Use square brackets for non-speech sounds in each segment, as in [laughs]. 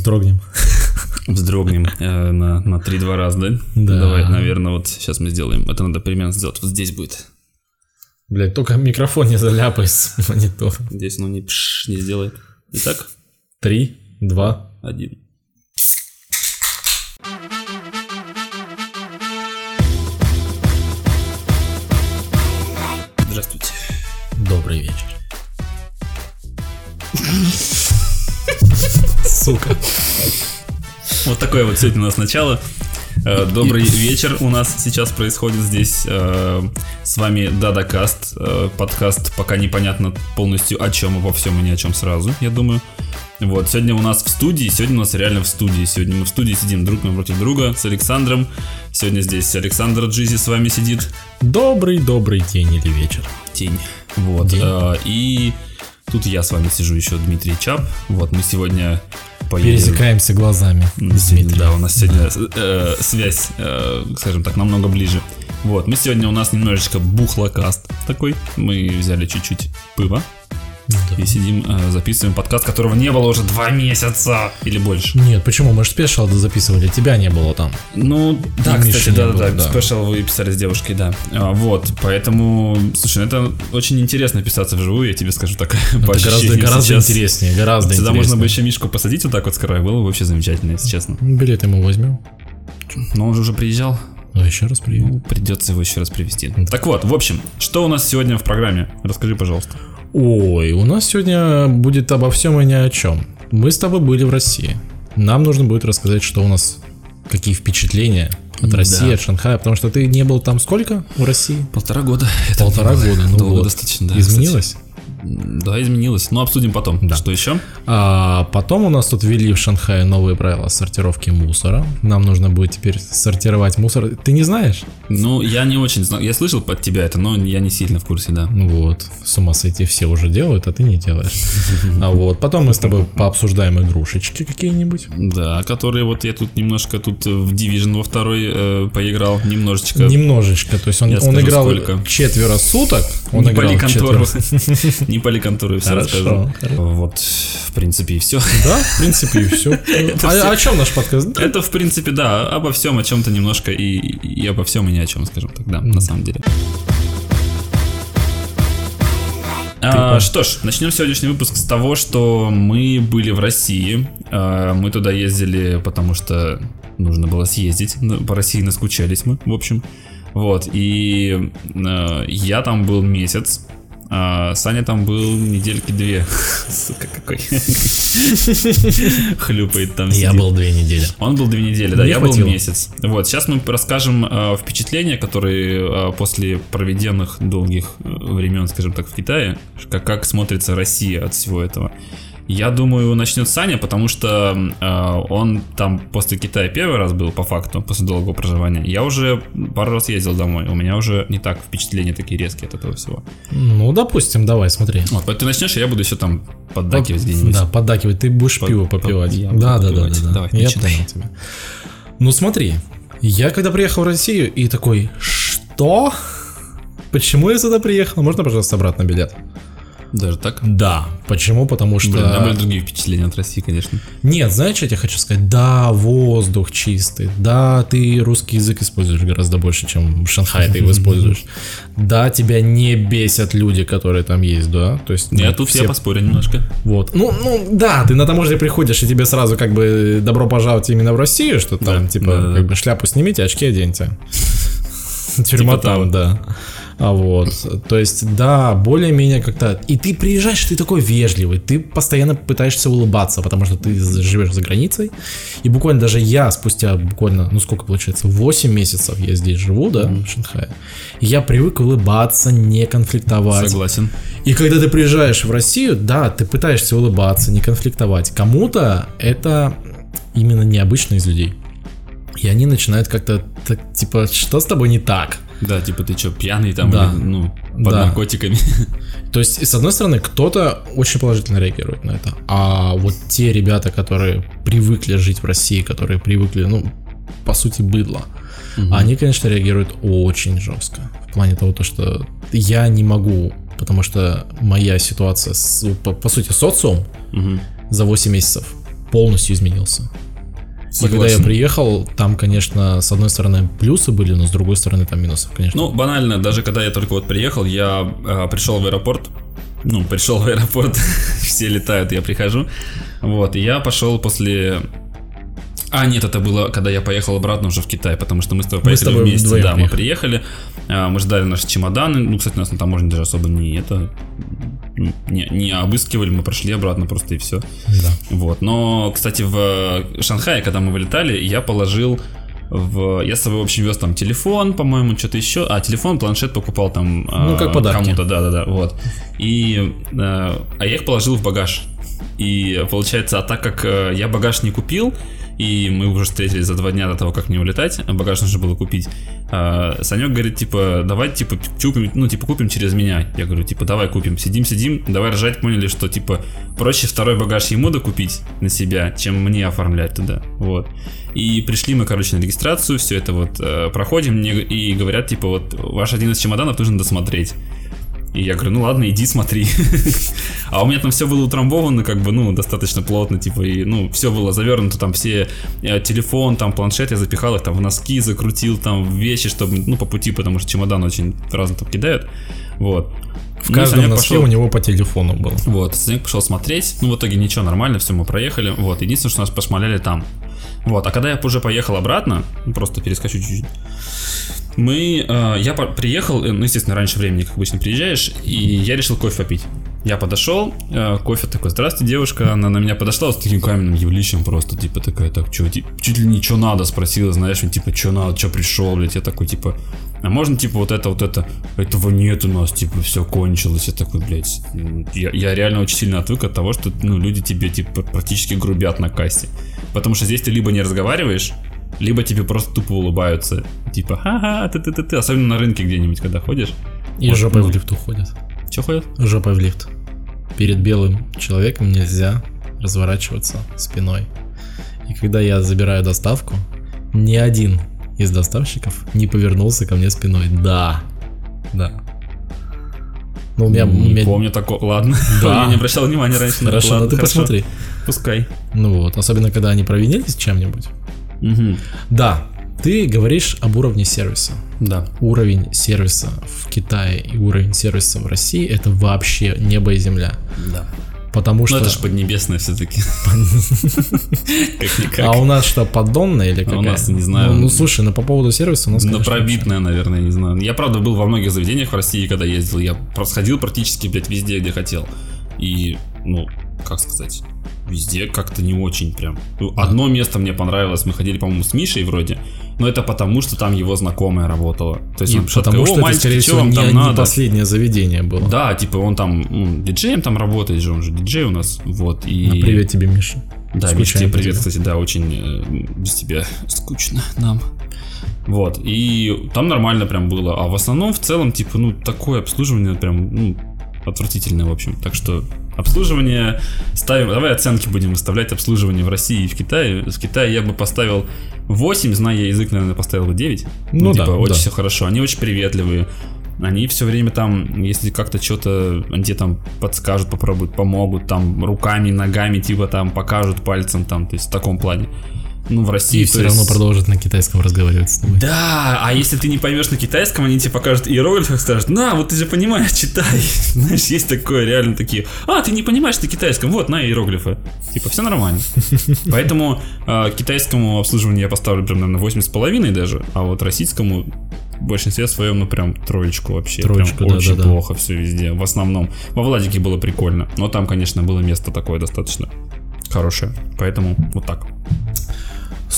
Вздрогнем. Вздрогнем э, на, на 3-2 раз, да? Да. Давай, наверное, вот сейчас мы сделаем. Это надо примерно сделать. Вот здесь будет. Блять, только микрофон не заляпай с монитора. Здесь, ну, не пш, не сделает. Итак, Три, два. один. Здравствуйте. Добрый вечер. Сука. Вот такое вот сегодня у нас начало. Э, Добрый вечер у нас сейчас происходит здесь. Э, С вами Дада Каст. Э, Подкаст пока непонятно полностью о чем, обо всем и ни о чем сразу, я думаю. Вот, сегодня у нас в студии, сегодня у нас реально в студии. Сегодня мы в студии сидим друг напротив друга с Александром. Сегодня здесь Александр Джизи с вами сидит. Добрый-добрый день или вечер. Тень. Вот. День. И тут я с вами сижу еще, Дмитрий Чап. Вот, мы сегодня поедем... Пересекаемся глазами с С- Дмитрием. Да, у нас сегодня э, связь, э, скажем так, намного ближе. Вот, мы сегодня у нас немножечко бухлокаст такой. Мы взяли чуть-чуть пыва Да. и сидим, э, записываем подкаст, которого не было уже два месяца или больше. Нет, почему? Мы же special записывали, тебя не было там. Ну, да, И кстати, не да, да, да, да. special вы писали с девушкой, да. А, вот, поэтому, слушай, ну это очень интересно писаться вживую, я тебе скажу так. [laughs] Это гораздо, гораздо сейчас. интереснее, гораздо Сюда интереснее. можно бы еще Мишку посадить вот так вот с края, было бы вообще замечательно, если честно. Билет ему возьмем. Но он же уже приезжал. Ну, еще раз привет. Ну, придется его еще раз привести. Так вот, в общем, что у нас сегодня в программе? Расскажи, пожалуйста. Ой, у нас сегодня будет обо всем и ни о чем. Мы с тобой были в России. Нам нужно будет рассказать, что у нас, какие впечатления от Да. России, от Шанхая, потому что ты не был там сколько в России? Полтора года. Это Полтора было года, ну долго вот. достаточно, да. Изменилось? кстати. Да, изменилось. Но обсудим потом. Да. Что еще? А потом у нас тут ввели в Шанхае новые правила сортировки мусора. Нам нужно будет теперь сортировать мусор. Ты не знаешь? Ну, я не очень знаю. Я слышал под тебя это, но я не сильно в курсе, да. Ну Вот, с ума сойти все уже делают, а ты не делаешь. А вот, потом мы с тобой пообсуждаем игрушечки какие-нибудь. Да, которые вот я тут немножко тут в Division во второй э, поиграл немножечко. Немножечко, то есть он, Я он скажу, играл сколько. четверо суток. Он не играл контору. четверо- Не пали контору, все Хорошо, хорошо. Вот, в принципе, и все. Да, в принципе, и все. [laughs] А о чем наш подкаст? Это, в принципе, да, обо всем, о чем-то немножко и, обо всем, и ни о чем, скажем так, да, на самом деле. А, что ж, начнем сегодняшний выпуск с того, что мы были в России. А, Мы туда ездили, потому что нужно было съездить. Ну, По России наскучались мы, в общем. Вот, и э, я там был месяц, а Саня там был недельки две. [laughs] Сука, какой. [laughs] Хлюпает там. Я был две недели. Он был две недели, да, я был месяц. Вот, сейчас мы расскажем э, впечатления, которые э, после проведенных долгих э, времен, скажем так, в Китае, как, как смотрится Россия от всего этого. Я думаю, начнет Саня, потому что э, он там после Китая первый раз был, по факту, после долгого проживания. Я уже пару раз ездил домой, у меня уже не так впечатления такие резкие от этого всего. Ну, допустим, давай, смотри. Вот, вот ты начнешь, а я буду еще там поддакивать где-нибудь. Да, поддакивать. Ты будешь Под- пиво под- попивать. я Да, да, да, да, да. Давай, Я начинай. понял тебя. Ну смотри, я когда приехал в Россию и такой, что? Почему я сюда приехал? Можно, пожалуйста, обратно билет? Даже так? Да. Почему? Потому что... Блин, у меня были другие впечатления от России, конечно. Нет, знаешь, что я тебе хочу сказать? Да, воздух чистый. Да, ты русский язык используешь гораздо больше, чем в Шанхае ты его используешь. [laughs] Да, тебя не бесят люди, которые там есть, да? То есть, ну, тут все я поспорю немножко. Вот. Ну, ну, да, ты на таможне приходишь, и тебе сразу как бы добро пожаловать именно в Россию, что там, Да, типа, да, да. как бы шляпу снимите, очки оденьте. [laughs] Тюрьма Типа там, да. А вот, то есть, да, более-менее как-то... И ты приезжаешь, ты такой вежливый, ты постоянно пытаешься улыбаться, потому что ты живешь за границей. И буквально даже я спустя буквально, ну сколько получается, 8 месяцев я здесь живу, да, в Шанхае. Я привык улыбаться, не конфликтовать. Согласен. И когда ты приезжаешь в Россию, да, ты пытаешься улыбаться, не конфликтовать. Кому-то это именно необычно из людей. И они начинают как-то, так, типа, что с тобой не так? Да, типа ты что, пьяный там, Да. или, ну, под Да. наркотиками. То есть, с одной стороны, кто-то очень положительно реагирует на это, а вот те ребята, которые привыкли жить в России, которые привыкли, ну, по сути, быдло, они, конечно, реагируют очень жестко. В плане того, то, что я не могу, потому что моя ситуация, с, по, по сути, социум Мгм. за 8 месяцев полностью изменился. И когда я приехал, там, конечно, с одной стороны плюсы были, но с другой стороны там минусы, конечно. Ну, банально, даже когда я только вот приехал, я э, пришел в аэропорт, ну, пришел в аэропорт, [laughs] все летают, я прихожу, вот, и я пошел после а, нет, это было, когда я поехал обратно уже в Китай, потому что мы с тобой поехали с тобой вместе. Да, мы приехали. а, мы ждали наши чемоданы. Ну, кстати, нас на таможне даже особо не это не, не обыскивали, мы прошли обратно просто и все. Да. Вот. Но, кстати, в Шанхае, когда мы вылетали, я положил в... Я с собой, в общем, вез там телефон, по-моему, что-то еще. А, телефон, планшет покупал там Ну, а, как подарки. кому-то, да-да-да, вот. И... а, а я их положил в багаж. И получается, а так как э, я багаж не купил, и мы уже встретились за два дня до того, как мне улетать, багаж нужно было купить. А, Санек говорит, типа, давай, типа, купим, ну, типа, купим через меня. Я говорю, типа, давай купим. Сидим-сидим, давай ржать, поняли, что, типа, проще второй багаж ему докупить на себя, чем мне оформлять туда. Вот. И пришли мы, короче, на регистрацию, все это вот э, проходим, и говорят, типа, вот, ваш один из чемоданов нужно досмотреть. И я говорю, ну ладно, иди смотри. [laughs] а у меня там все было утрамбовано, как бы, ну, достаточно плотно, типа, и, ну, все было завернуто, там все, э, телефон, там, планшет, я запихал их там в носки, закрутил там в вещи, чтобы, ну, по пути, потому что чемодан очень разно там кидают, вот. В Ну, каждом Санек носке пошел- у него по телефону был. вот, Санек пошел смотреть, ну, в итоге ничего, нормально, все, мы проехали, вот, единственное, что нас пошмаляли там. Вот, а когда я уже поехал обратно, просто перескочу чуть-чуть, мы, э, я приехал, э, ну, естественно, раньше времени, как обычно, приезжаешь, и я решил кофе попить. Я подошел, э, кофе такой, здравствуйте, девушка, она на меня подошла с таким каменным явлищем просто, типа, такая, так, что, чуть ли не что надо, спросила, знаешь, типа, что надо, что пришел, блядь, я такой, типа, а можно, типа, вот это, вот это, этого нет у нас, типа, все кончилось, я такой, блядь, я, я реально очень сильно отвык от того, что, ну, люди тебе, типа, практически грубят на кассе, потому что здесь ты либо не разговариваешь, либо тебе просто тупо улыбаются, типа, ха-ха, ты-ты-ты-ты, особенно на рынке где-нибудь, когда ходишь. И Вот, жопой ну. в лифт уходят. Че ходят? Жопой в лифт. Перед белым человеком нельзя разворачиваться спиной. И когда я забираю доставку, ни один из доставщиков не повернулся ко мне спиной. Да. Да. Ну, у меня... у не меня- помню такого, ладно. Да. [laughs] Я не обращал внимания раньше. Хорошо, ну ладно, ты посмотри. Пускай. Ну вот, особенно когда они провинились чем-нибудь. Мгм. Да, ты говоришь об уровне сервиса. Да. Уровень сервиса в Китае и уровень сервиса в России это вообще небо и земля. Да. Потому Ну что... это же поднебесное все-таки. [laughs] А у нас что, поддонная или А у какая? нас, не знаю. Ну, ну, слушай, ну по поводу сервиса у нас, На пробитное, наверное, не знаю. Я, правда, был во многих заведениях в России, когда ездил. Я просто ходил практически, блядь, везде, где хотел. И, ну, как сказать, везде как-то не очень прям. Ну, Одно место мне понравилось. Мы ходили, по-моему, с Мишей вроде. Но это потому, что там его знакомая работала. То есть И он пришел потому что «О, это, мальчики, скорее всего, не, там не надо?» последнее заведение было. Да, типа он там ну, диджеем там работает же, он же диджей у нас, вот, и... Ну, привет тебе, Миша. Да, Миш, Скучаем тебе привет, тебе. кстати, да, очень э, без тебя скучно нам. Вот, и там нормально прям было, а в основном, в целом, типа, ну, такое обслуживание прям, ну, отвратительное, в общем. Так что обслуживание ставим, давай оценки будем выставлять обслуживание в России и в Китае. В Китае я бы поставил 8, зная я язык, наверное, поставил бы 9. Ну типа, да, очень да. все хорошо. Они очень приветливые. Они все время там, если как-то что-то, они тебе там подскажут, попробуют, помогут, там руками, ногами, типа там покажут пальцем, там, то есть в таком плане. Ну, в России И все равно есть- продолжит на китайском разговаривать с тобой. Да, а если ты не поймешь на китайском, они тебе покажут иероглифы и скажут, на, вот ты же понимаешь, читай. [laughs] Знаешь, есть такое, реально такие, а, ты не понимаешь на китайском, вот, на иероглифы. Типа, все нормально. [laughs] Поэтому э, китайскому обслуживанию я поставлю прям, наверное, 8,5 даже, а вот российскому в большинстве своем, ну, прям троечку вообще. Троечку, прям да, очень да, да. плохо все везде, в основном. Во Владике было прикольно, но там, конечно, было место такое достаточно хорошее. Поэтому вот так.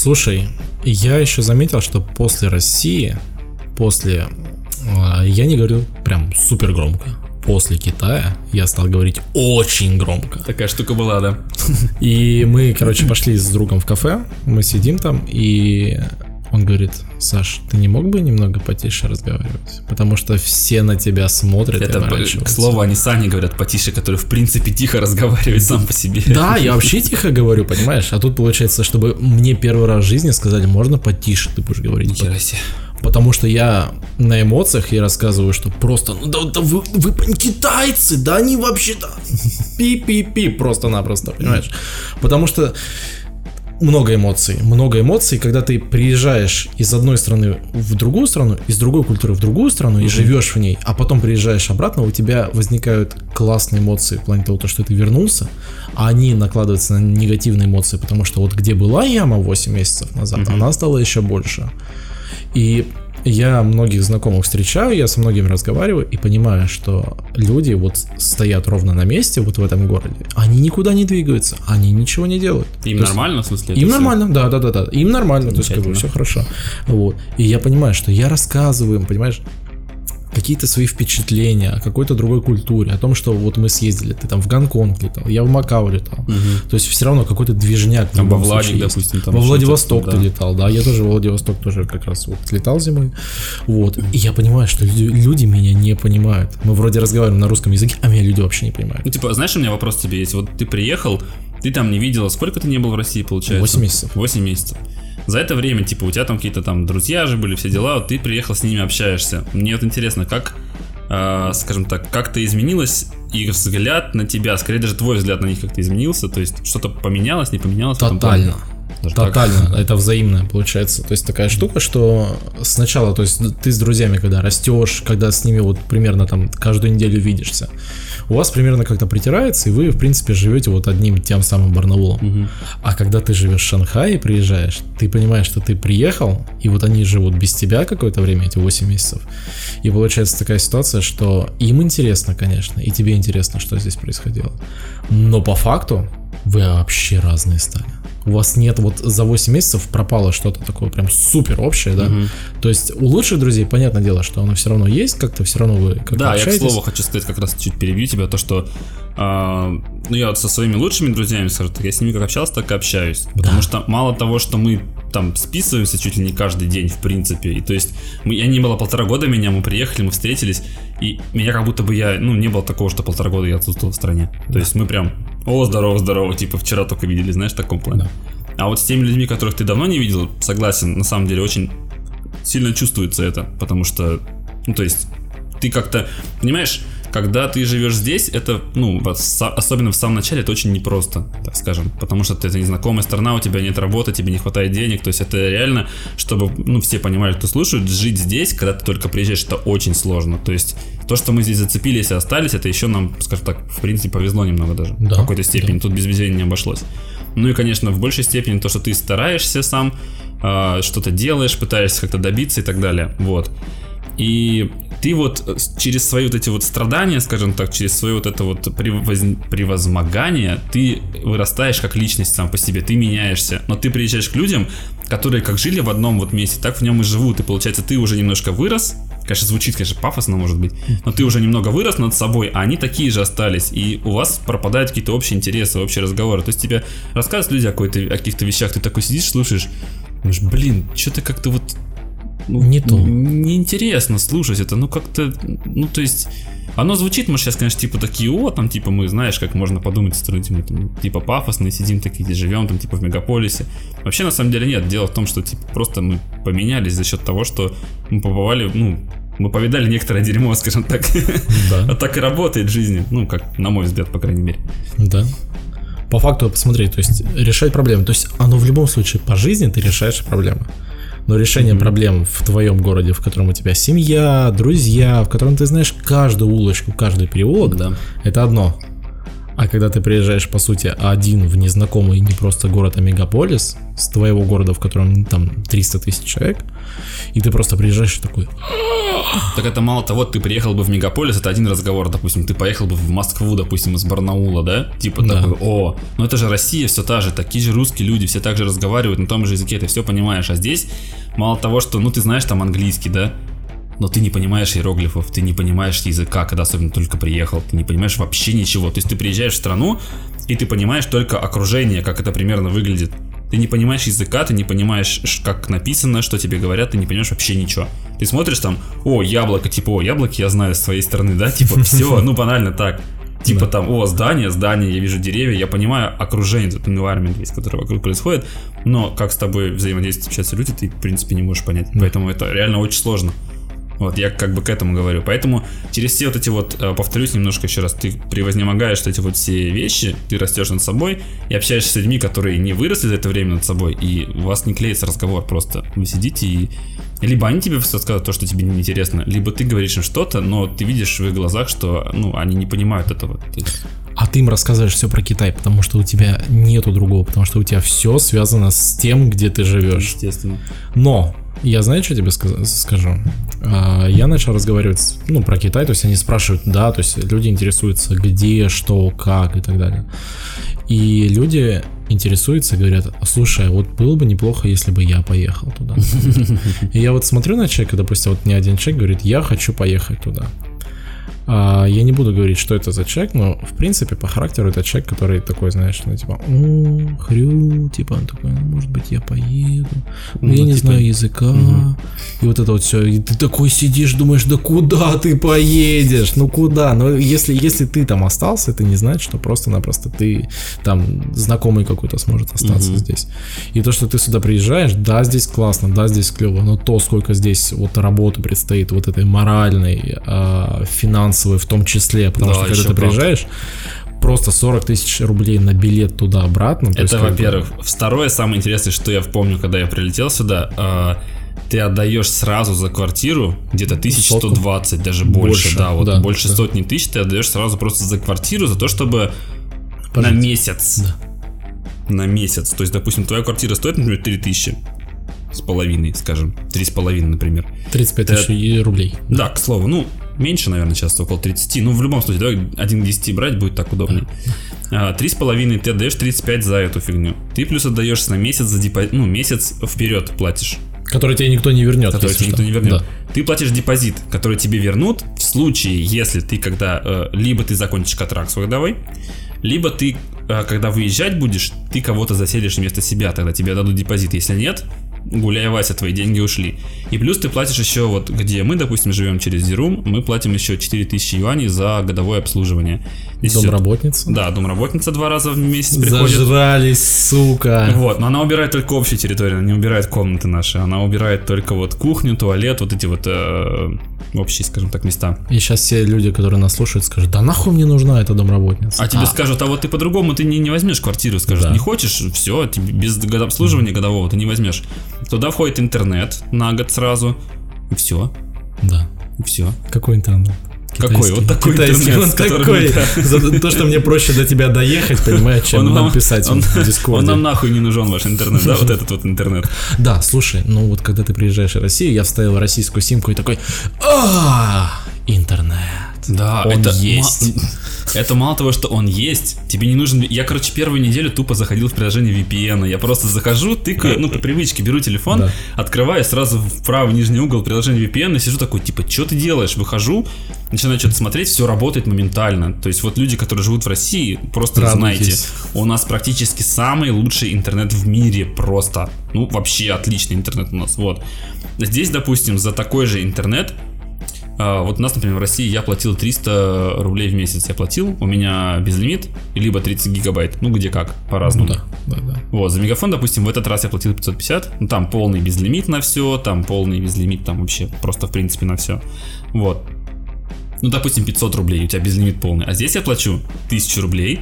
Слушай, я еще заметил, что после России, после... а, Я не говорю прям супер громко. После Китая я стал говорить очень громко. Такая штука была, да. [laughs] И мы, короче, пошли с другом в кафе, мы сидим там, и он говорит, Саш, ты не мог бы немного потише разговаривать? Потому что все на тебя смотрят и Это, к оборачиваются». слову, они сами говорят потише, который, в принципе, тихо разговаривает сам по себе. Да, я вообще тихо говорю, понимаешь? А тут получается, чтобы мне первый раз в жизни сказали, можно потише ты будешь говорить. Нихера себе. Потому что я на эмоциях и рассказываю, что просто, ну да, да вы, вы китайцы, да они вообще да пи-пи-пи просто-напросто, понимаешь? Потому что много эмоций, много эмоций, когда ты приезжаешь из одной страны в другую страну, из другой культуры в другую страну и живешь в ней, а потом приезжаешь обратно, у тебя возникают классные эмоции в плане того, что ты вернулся, а они накладываются на негативные эмоции, потому что вот где была яма 8 месяцев назад, mm-hmm. она стала еще больше. И я многих знакомых встречаю, я со многими разговариваю и понимаю, что люди вот стоят ровно на месте вот в этом городе, они никуда не двигаются, они ничего не делают. Им то нормально, есть, в смысле? Им нормально, да, да, да, да, им нормально, то есть как бы все хорошо. Вот. И я понимаю, что я рассказываю им, понимаешь, какие-то свои впечатления о какой-то другой культуре, о том, что вот мы съездили, ты там в Гонконг летал, я в Макао летал. Угу. То есть все равно какой-то движняк. Там во Владик, допустим. Там во Владивосток ты да. летал, да, я тоже в Владивосток тоже как раз вот летал зимой. Вот. И я понимаю, что люди, люди меня не понимают. Мы вроде разговариваем на русском языке, а меня люди вообще не понимают. Ну, типа, знаешь, у меня вопрос тебе есть. Вот ты приехал, ты там не видела, сколько ты не был в России, получается? 8 месяцев. 8 месяцев. За это время, типа, у тебя там какие-то там друзья же были, все дела, вот ты приехал с ними, общаешься. Мне вот интересно, как э, скажем так, как-то изменилось их взгляд на тебя, скорее даже твой взгляд на них как-то изменился, то есть что-то поменялось, не поменялось? Тотально. Даже Тотально, так? это взаимное получается. То есть такая штука, что сначала, то есть ты с друзьями, когда растешь, когда с ними вот примерно там каждую неделю видишься, у вас примерно как-то притирается, и вы, в принципе, живете вот одним тем самым Барнаулом. Угу. А когда ты живешь в Шанхае и приезжаешь, ты понимаешь, что ты приехал, и вот они живут без тебя какое-то время, эти 8 месяцев. И получается такая ситуация, что им интересно, конечно, и тебе интересно, что здесь происходило. Но по факту вы вообще разные стали у вас нет вот за 8 месяцев пропало что-то такое прям супер общее, да. Угу. То есть у лучших друзей, понятное дело, что оно все равно есть, как-то все равно вы как Да, общаетесь. я к слову хочу сказать, как раз чуть перебью тебя, то что а, ну я вот со своими лучшими друзьями, скажем так, я с ними как общался, так и общаюсь. Потому да. что мало того, что мы там списываемся чуть ли не каждый день, в принципе. И то есть, мы, я не было полтора года меня, мы приехали, мы встретились, и меня как будто бы я, ну, не было такого, что полтора года я отсутствовал в стране. То есть мы прям, о, здорово, здорово, типа вчера только видели, знаешь, в таком плане. Да. А вот с теми людьми, которых ты давно не видел, согласен, на самом деле очень сильно чувствуется это, потому что, ну, то есть, ты как-то, понимаешь, когда ты живешь здесь, это, ну, особенно в самом начале, это очень непросто, так скажем, потому что это незнакомая страна, у тебя нет работы, тебе не хватает денег, то есть это реально, чтобы, ну, все понимали, кто слушает, жить здесь, когда ты только приезжаешь, это очень сложно, то есть то, что мы здесь зацепились и остались, это еще нам, скажем так, в принципе, повезло немного даже, да, в какой-то степени, да. тут без везения не обошлось. Ну и, конечно, в большей степени то, что ты стараешься сам, э, что-то делаешь, пытаешься как-то добиться и так далее, вот. И ты вот э, через свои вот эти вот страдания, скажем так, через свое вот это вот превоз... превозмогание, ты вырастаешь как личность сам по себе, ты меняешься. Но ты приезжаешь к людям, которые как жили в одном вот месте, так в нем и живут. И получается, ты уже немножко вырос, конечно, звучит, конечно, пафосно, может быть, но ты уже немного вырос над собой, а они такие же остались, и у вас пропадают какие-то общие интересы, общие разговоры. То есть тебе рассказывают люди о, о каких-то вещах, ты такой сидишь, слушаешь, думаешь, блин, что-то как-то вот ну, не то. Неинтересно слушать это, ну как-то, ну то есть, оно звучит, может, сейчас, конечно, типа такие, о, там, типа, мы, знаешь, как можно подумать, стороны, мы там, типа, пафосные, сидим такие, живем там, типа, в мегаполисе. Вообще, на самом деле, нет. Дело в том, что, типа, просто мы поменялись за счет того, что мы побывали, ну, мы повидали некоторое дерьмо, [laughs] скажем так. Да. а так и работает в жизни, ну, как, на мой взгляд, по крайней мере. Да. По факту, посмотри, то есть, решать проблемы. То есть, оно в любом случае по жизни ты решаешь проблемы но решение mm-hmm. проблем в твоем городе, в котором у тебя семья, друзья, в котором ты знаешь каждую улочку, каждый переулок, да. это одно. А когда ты приезжаешь, по сути, один в незнакомый не просто город, а мегаполис, с твоего города, в котором там 300 тысяч человек, и ты просто приезжаешь и такой... Так это мало того, ты приехал бы в мегаполис, это один разговор, допустим, ты поехал бы в Москву, допустим, из Барнаула, да? Типа да. такой, о, ну это же Россия все та же, такие же русские люди, все так же разговаривают на том же языке, ты все понимаешь, а здесь мало того, что, ну ты знаешь там английский, да? Но ты не понимаешь иероглифов, ты не понимаешь языка, когда особенно только приехал, ты не понимаешь вообще ничего. То есть ты приезжаешь в страну, и ты понимаешь только окружение, как это примерно выглядит. Ты не понимаешь языка, ты не понимаешь, как написано, что тебе говорят, ты не понимаешь вообще ничего. Ты смотришь там, о, яблоко, типа, о, яблоки я знаю с твоей стороны, да, типа, [laughs] все, ну банально так. Типа Да. там, о, здание, здание, я вижу деревья, я понимаю окружение, этот environment весь, который вокруг происходит, но как с тобой взаимодействуют общаются люди, ты, в принципе, не можешь понять. Поэтому это реально очень сложно. Вот, я как бы к этому говорю. Поэтому через все вот эти вот, э, повторюсь немножко еще раз, ты превознемогаешь эти вот все вещи, ты растешь над собой и общаешься с людьми, которые не выросли за это время над собой, и у вас не клеится разговор просто. Вы сидите и... Либо они тебе рассказывают то, что тебе неинтересно, либо ты говоришь им что-то, но ты видишь в их глазах, что, ну, они не понимают этого. А ты им рассказываешь все про Китай, потому что у тебя нету другого, потому что у тебя все связано с тем, где ты живешь. Естественно. Но я знаю, что тебе скажу. А, Я начал разговаривать, ну, про Китай, то есть они спрашивают, да, то есть люди интересуются, где, что, как и так далее. И люди интересуются, говорят, слушай, вот было бы неплохо, если бы я поехал туда. [laughs] И я вот смотрю на человека, допустим, вот мне один человек говорит, я хочу поехать туда. А, я не буду говорить, что это за человек, но в принципе по характеру это человек, который такой, знаешь, ну типа, о, хрю, типа, он такой, «Ну, может быть, я поеду, но Ну, я не типа, знаю языка, и вот это вот все, и ты такой сидишь, думаешь, да куда ты поедешь, ну куда, но если, если ты там остался, это не значит, что просто-напросто ты там знакомый какой-то сможет остаться здесь. И то, что ты сюда приезжаешь, да, здесь классно, да, здесь клево, но то, сколько здесь вот работы предстоит, вот этой моральной, а, финансовой в том числе, потому Да, что когда ты как. приезжаешь, просто 40 тысяч рублей на билет туда-обратно. Это, как бы- во-первых. Второе, самое интересное, что я помню, когда я прилетел сюда, а, ты отдаешь сразу за квартиру где-то 1120, даже больше, Больше, да, вот да, больше да. сотни тысяч ты отдаешь сразу просто за квартиру, за то, чтобы Пожить. на месяц. На месяц. То есть, допустим, твоя квартира стоит, например, 3000 с половиной, скажем, три с половиной, например. 35 Ты- тысяч и рублей. Да, к слову, ну, меньше, наверное, сейчас около 30. Ну, в любом случае, давай 1 к 10 брать, будет так удобнее. А, Три с половиной ты отдаешь 35 за эту фигню. Ты плюс отдаешь на месяц за депозит, ну, месяц вперед платишь, Который тебе никто не вернет. который тебе что. никто не вернет. Да. Ты платишь депозит, который тебе вернут в случае, если ты когда, э, либо ты закончишь контракт свой годовой, либо ты, э, когда выезжать будешь, ты кого-то заселишь вместо себя, тогда тебе дадут депозит. Если нет, гуляй, Вася, твои деньги ушли. И плюс ты платишь еще, вот где мы, допустим, живем через Зерум, мы платим еще 4000 юаней за годовое обслуживание. Здесь Домработница. Да, домработница два раза в месяц приходит. Зажрались, сука. Вот, но она убирает только общую территорию, она не убирает комнаты наши, она убирает только вот кухню, туалет, вот эти вот э, общие, скажем так, места. И сейчас все люди, которые нас слушают, скажут, да нахуй мне нужна эта домработница. А тебе скажут, а вот ты по-другому ты не, не возьмешь квартиру, скажут, Да. не хочешь, все, без год- обслуживания годового ты не возьмешь. Туда входит интернет на год сразу, и все, Да. и все. Какой интернет? Какой? Вот такой Китайский, интернет, он такой. мы- За то, что мне проще до тебя доехать, понимаешь, чем Он нам писать он- в Он Дискорде. нам [laughs] нахуй не нужен ваш интернет, да, вот этот вот интернет. Да, слушай, ну вот когда ты приезжаешь в Россию, я вставил российскую симку и такой, а интернет. Да, Он это есть. [laughs] это мало того, что он есть, тебе не нужен... Я, короче, первую неделю тупо заходил в приложение VPN. Я просто захожу, тыкаю, ну, по привычке беру телефон, Да. открываю сразу в правый нижний угол приложение VPN и сижу такой, типа, что ты делаешь? Выхожу, начинаю что-то смотреть, все работает моментально. То есть вот люди, которые живут в России, просто Радуйтесь. знаете, у нас практически самый лучший интернет в мире просто. Ну, вообще отличный интернет у нас, вот. Здесь, допустим, за такой же интернет вот у нас, например, в России я платил 300 рублей в месяц. Я платил, у меня безлимит, либо 30 гигабайт. Ну, где как, Ну по-разному. да, да, да. Вот, за мегафон, допустим, в этот раз я платил 550. Ну, там полный безлимит на все, там полный безлимит, там вообще просто, в принципе, на все. Вот. Ну, допустим, 500 рублей, у тебя безлимит полный. А здесь я плачу 1000 рублей,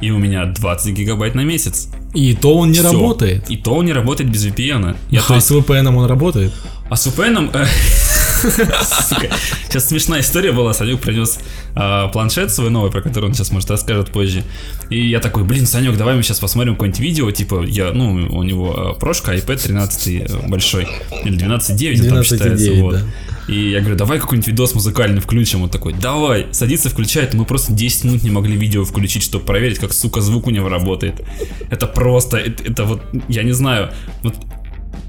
и у меня 20 гигабайт на месяц. И то он не Всё. работает. И то он не работает без VPN. Я, то а есть, с VPN он работает? а с VPN... [laughs] сука, Сейчас смешная история была. Санек принес а, планшет свой новый, про который он сейчас, может, расскажет позже. И я такой, блин, Санек, давай мы сейчас посмотрим какое-нибудь видео. Типа, я, ну, у него а, прошка, iPad 13 э, большой. Или 12.9 он там 12.9, считается. вот. да. И я говорю, давай какой-нибудь видос музыкальный включим. Он такой, давай. Садится, включает. Мы просто 10 минут не могли видео включить, чтобы проверить, как, сука, звук у него работает. Это просто, это, это вот, я не знаю, вот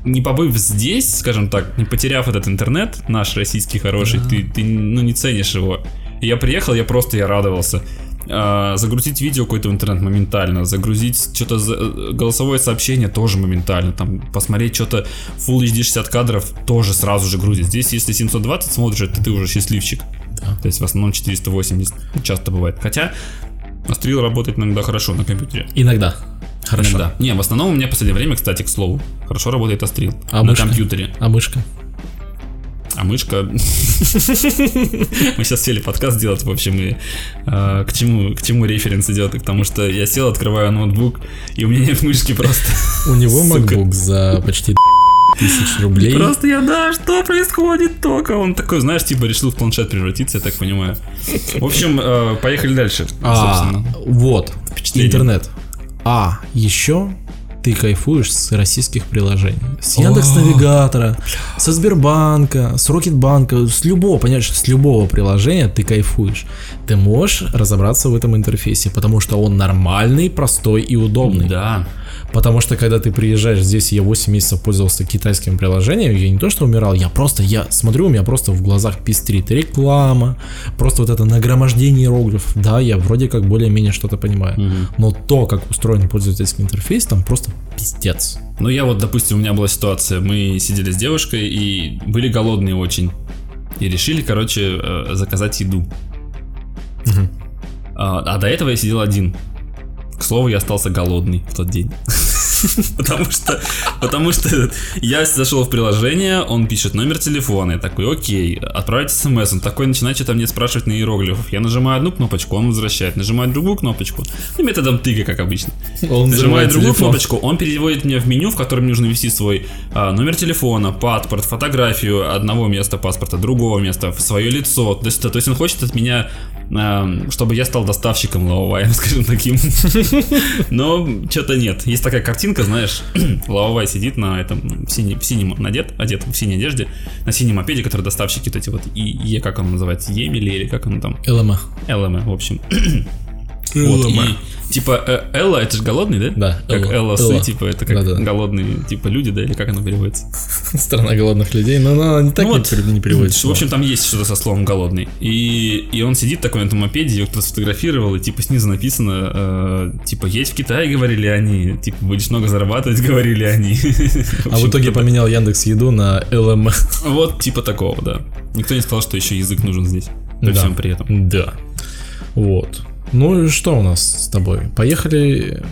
не побыв здесь, скажем так, не потеряв этот интернет, наш российский хороший, ты, ты ну, не ценишь его. Я приехал, я просто я радовался. А, загрузить видео какой-то в интернет моментально, загрузить что-то за- э, голосовое сообщение тоже моментально, там посмотреть что-то Full HD 60 кадров тоже сразу же грузит. Здесь, если 720 смотришь, то ты уже счастливчик. Да. То есть в основном 480 часто бывает. Хотя Астрил работает иногда хорошо на компьютере. Иногда. Хорошо. Иногда. Не, в основном у меня в последнее время, кстати, к слову, хорошо работает Астрил А на мышка? компьютере. А мышка? А мышка... [laughs] Мы сейчас сели подкаст делать, в общем, и а, к чему, к чему референс идет? К тому, что я сел, открываю ноутбук, и у меня нет мышки просто. У него. MacBook за почти тысяч рублей. Просто я, да, что происходит только? Он такой, знаешь, типа решил в планшет превратиться, я так понимаю. В общем, э, поехали дальше, А, собственно. вот, интернет. А, еще ты кайфуешь с российских приложений. С Яндекс Навигатора, со Сбербанка, с Рокетбанка, с любого, понимаешь, с любого приложения ты кайфуешь. Ты можешь разобраться в этом интерфейсе, потому что он нормальный, простой и удобный. Да. Потому что когда ты приезжаешь здесь, я 8 месяцев пользовался китайским приложением, я не то что умирал, я просто, я смотрю, у меня просто в глазах пестрит реклама, просто вот это нагромождение иероглифов, да, я вроде как более-менее что-то понимаю, но то, как устроен пользовательский интерфейс, там просто пиздец. Ну, я вот, допустим, у меня была ситуация, мы сидели с девушкой и были голодные очень. И решили, короче, э, заказать еду. А, а до этого я сидел один. К слову, я остался голодный в тот день. [laughs] Потому что, потому что я зашел в приложение, он пишет номер телефона, я такой, окей, отправить смс, он такой начинает что-то мне спрашивать на иероглифов. Я нажимаю одну кнопочку, он возвращает, нажимаю другую кнопочку, ну, методом тыка, как обычно. Он Нажимаю другую телефон. кнопочку, он переводит меня в меню, в котором нужно ввести свой а, номер телефона, паспорт, фотографию одного места паспорта, другого места, свое лицо. То есть, то есть он хочет от меня, чтобы я стал доставщиком лавовая, [laughs] скажем таким. Но что-то нет. Есть такая картинка, знаешь, [clears throat] лавовай сидит на этом в синем, в синем надет, одет в синей одежде, на синем мопеде, который доставщики вот эти вот, и, Е, как он называется, Емели или как он там, ЛМА. ЛМ, в общем. [clears throat] Вот, и, типа, э, Элла, это же голодный, да? Да, Как Элла. Элла, типа, это как Да-да. голодные, типа, люди, да, или как оно переводится? Страна голодных людей, но она не так Ну не вот. не переводится. В общем, там есть что-то со словом голодный. И, и он сидит такой на этом мопеде, его кто-то сфотографировал, и типа снизу написано, э, типа, есть в Китае, говорили они, типа, будешь много зарабатывать, говорили они. [laughs] а в итоге поменял Яндекс Еду на ЛМ. Вот, типа такого, да. Никто не сказал, что еще язык нужен здесь. При Да. всем при этом. Да. Вот. Ну и что у нас с тобой? Поехали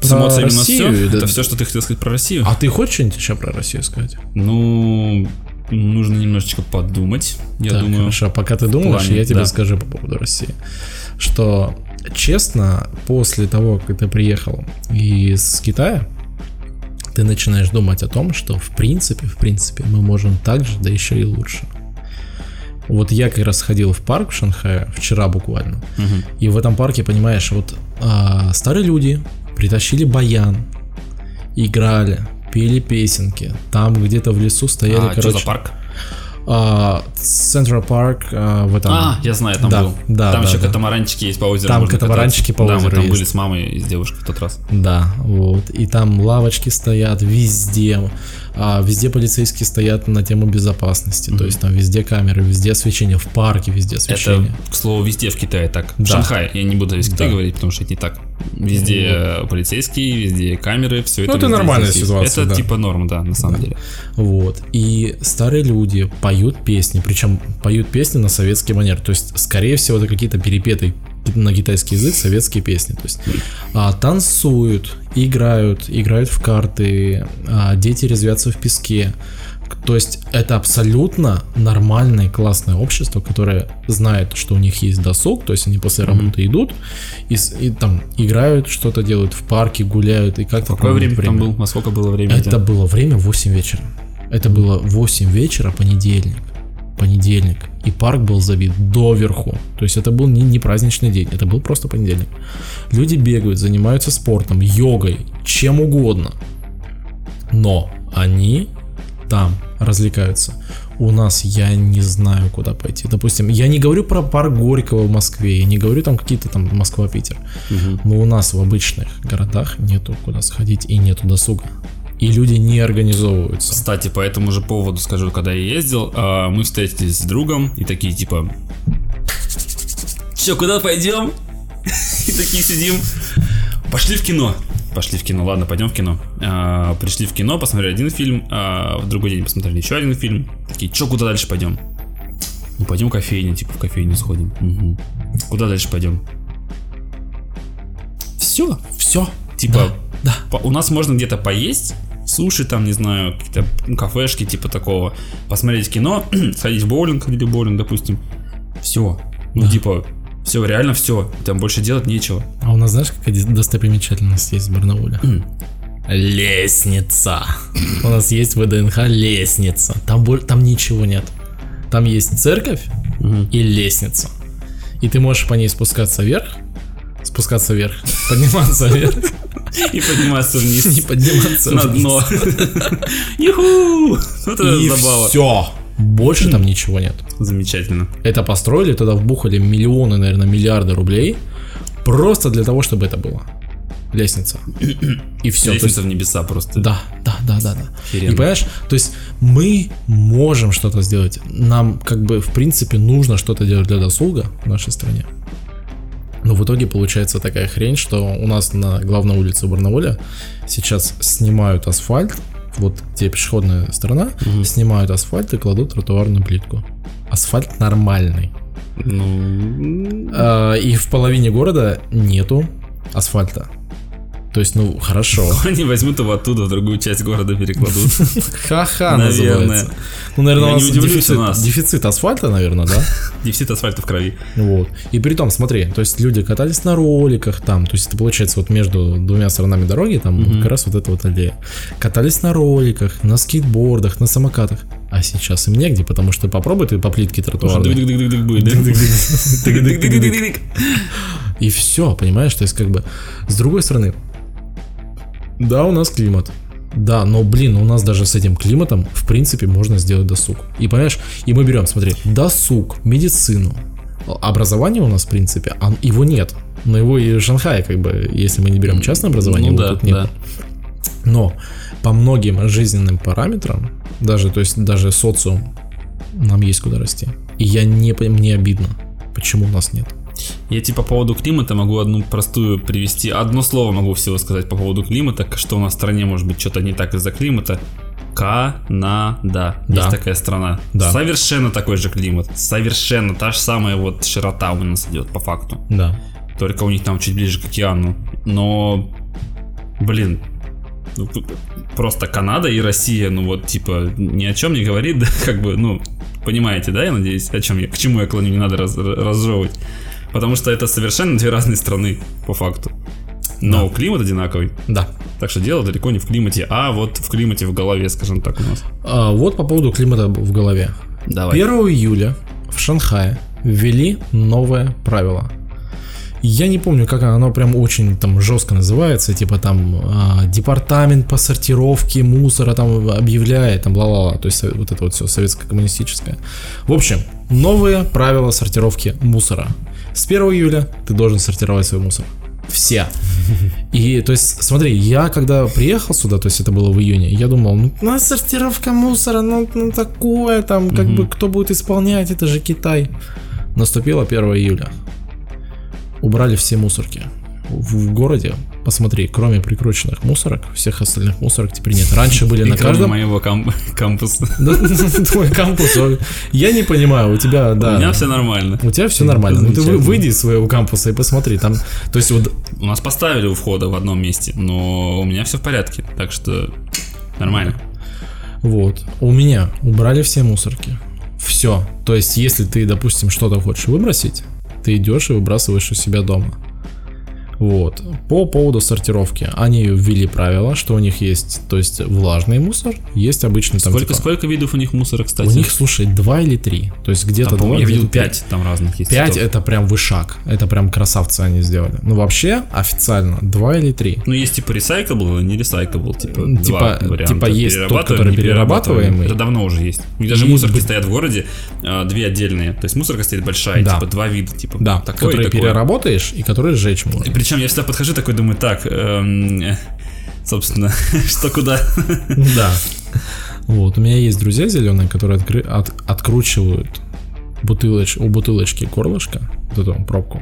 С про эмоциями у нас все. Россию, да. Это все, что ты хотел сказать про Россию. А ты хочешь что-нибудь еще про Россию сказать? Ну, нужно немножечко подумать, я Так, думаю. Хорошо, пока ты думаешь, плане, я тебе да. скажу по поводу России. Что, честно, после того, как ты приехал из Китая, ты начинаешь думать о том, что в принципе, в принципе, мы можем так же, да еще и лучше. Вот я как раз ходил в парк в Шанхае вчера буквально, Мгм. и в этом парке, понимаешь, вот а, старые люди притащили баян, играли, пели песенки, там где-то в лесу стояли, А, что короче, за парк? а, Central Park а, в этом. А, я знаю, там Да, был. да, там да, еще да. катамаранчики есть по озеру. Там катамаранчики кататься. по Да, мы озеру там есть. были с мамой и с девушкой в тот раз. Да, вот. И там лавочки стоят везде. А, везде полицейские стоят на тему безопасности. То есть там везде камеры, везде освещение, в парке везде освещение. Это, к слову, везде в Китае так. В Да. Шанхае, я не буду весь Китай Да. говорить, потому что это не так. Везде э, полицейские, везде камеры, все это. Ну, это везде нормальная здесь ситуация, Это да. типа норма, да, на самом деле. Вот. И старые люди поют песни, причем поют песни на советский манер. То есть, скорее всего, это какие-то перепетые на китайский язык советские песни. То есть а, танцуют, играют, играют в карты, а, дети резвятся в песке. То есть это абсолютно нормальное классное общество, которое знает, что у них есть досуг, то есть они после работы идут и, и там играют, что-то делают в парке, гуляют и как-то Какое время проводят там был? А сколько было времени? это было время 8 вечера. Это было 8 вечера, понедельник. Понедельник. И парк был забит доверху. То есть это был не, не праздничный день, это был просто понедельник. Люди бегают, занимаются спортом, йогой, чем угодно. Но они там развлекаются. У нас я не знаю, куда пойти. Допустим, я не говорю про парк Горького в Москве, я не говорю там какие-то там Москва-Питер. Мгм. Но у нас в обычных городах нету куда сходить и нету досуга. И люди не организовываются. Кстати, по этому же поводу скажу, когда я ездил, а, мы встретились с другом и такие типа, Че, куда пойдем? [laughs] И такие сидим. Пошли в кино. Пошли в кино, ладно, пойдем в кино. А, пришли в кино, посмотрели один фильм, а в другой день посмотрели еще один фильм. Такие, че, куда дальше пойдем? Ну, пойдем в кофейню, типа в кофейню сходим. Мгм. Куда дальше пойдем? Все, все. Типа, да. По- у нас можно где-то поесть, суши там, не знаю, какие-то ну, кафешки типа такого, посмотреть кино, [clears throat] сходить в боулинг или боулинг, допустим. Все. Ну, Да. типа, все, реально все. Там больше делать нечего. А у нас знаешь, какая достопримечательность есть в Барнауле? Лестница. У нас есть в ВДНХ лестница. Там, там ничего нет. Там есть церковь и лестница. И ты можешь по ней спускаться вверх, спускаться вверх, [laughs] подниматься вверх И подниматься вниз. и подниматься на вниз. дно. Юху! Вот это И забава. все. Больше там ничего нет. Замечательно. Это построили, туда вбухали миллионы, наверное, миллиарды рублей. Просто для того, чтобы это было. Лестница. И все. Лестница в небеса просто. Да, да, да, да, да. И понимаешь, то есть мы можем что-то сделать. Нам как бы в принципе нужно что-то делать для досуга в нашей стране. Но в итоге получается такая хрень, что у нас на главной улице Барнауля сейчас снимают асфальт, вот где пешеходная сторона, снимают асфальт и кладут тротуарную плитку. Асфальт нормальный. Ну, А, И в половине города нету асфальта. То есть, ну, хорошо. [laughs] они возьмут его оттуда в другую часть города перекладут. [laughs] Ха-ха Наверное. называется. Ну, наверное, у нас дефицит, у нас. дефицит асфальта, наверное, да? [laughs] Дефицит асфальта в крови. Вот. И при том, смотри, то есть люди катались на роликах там, то есть это получается вот между двумя сторонами дороги, там как раз вот эта вот аллея. Катались на роликах, на скейтбордах, на самокатах. А сейчас им негде, потому что попробуй ты по плитке тротуарной. И все, понимаешь, то есть как бы с другой стороны, да, у нас климат. Да, но, блин, у нас даже с этим климатом, в принципе, можно сделать досуг. И понимаешь, и мы берем, смотри, досуг, медицину. Образование у нас, в принципе, а его нет. Но его и в Шанхае, как бы, если мы не берем частное образование, Ну его да, тут нет. да. Но по многим жизненным параметрам, даже, то есть даже социум, нам есть куда расти. И я не, мне обидно, почему у нас нет. Я тебе по поводу климата могу одну простую привести. Одно слово могу всего сказать по поводу климата, что у нас в стране может быть что-то не так из-за климата. Канада. Да. Есть такая страна. Да. Совершенно такой же климат. Совершенно та же самая вот широта у нас идет по факту. Да. Только у них там чуть ближе к океану. Но, блин, ну, просто Канада и Россия, ну вот, типа, ни о чем не говорит, [laughs] да, как бы, ну, понимаете, да, я надеюсь, о чем я, к чему я клоню, не надо раз- разжевывать. Потому что это совершенно две разные страны, по факту. Но климат одинаковый. Да. Так что дело далеко не в климате, а вот в климате в голове, скажем так, у нас. А, вот по поводу климата в голове. Давай. 1 июля в Шанхае ввели новое правило. Я не помню, как оно прям очень там жестко называется, типа там а, департамент по сортировке мусора там объявляет, там бла-бла-бла, то есть э, вот это вот все советско-коммунистическое. В общем, новые правила сортировки мусора. С 1 июля ты должен сортировать свой мусор. Все. И, то есть, смотри, я когда приехал сюда, то есть это было в июне, я думал, ну, ну, сортировка мусора, ну, ну, такое, там, как бы, кто будет исполнять, это же Китай. Наступило 1 июля. Убрали все мусорки. В, в городе, посмотри, кроме прикрученных мусорок, всех остальных мусорок теперь нет. Раньше были И на каждом... моего кам- [laughs] кампуса. [laughs] Твой кампус, я не понимаю, у тебя, да... У меня все нормально. У тебя все нормально. Ну ты выйди из своего кампуса и посмотри. Там, то есть вот У нас поставили у входа в одном месте, но у меня все в порядке, так что нормально. Вот. У меня убрали все мусорки. Все. То есть, если ты, допустим, что-то хочешь выбросить, ты идешь и выбрасываешь у себя дома. Вот. По поводу сортировки. Они ввели правило, что у них есть, то есть, влажный мусор, есть обычный там Сколько, типа- сколько видов у них мусора, кстати? У них, слушай, два или три. То есть где-то два, я видел. 5 там разных есть. Пять это прям вышаг. Это прям красавцы они сделали. Ну вообще, официально, два или три. Ну, есть типа recyclable и не recyclable, типа, Типа- два типа есть тот, который перерабатываемый. Это давно уже есть. У них даже И мусорки стоят в городе, а, две отдельные. То есть мусорка стоит большая, Да. типа два вида, типа Да, такой которые такой. переработаешь и которые сжечь можно. Причем я всегда подхожу такой, думаю, так, эм, э, собственно, [laughs] что куда? Да. Вот, у меня есть друзья зеленые, которые откры- от- откручивают бутылоч- у бутылочки горлышко, вот эту пробку,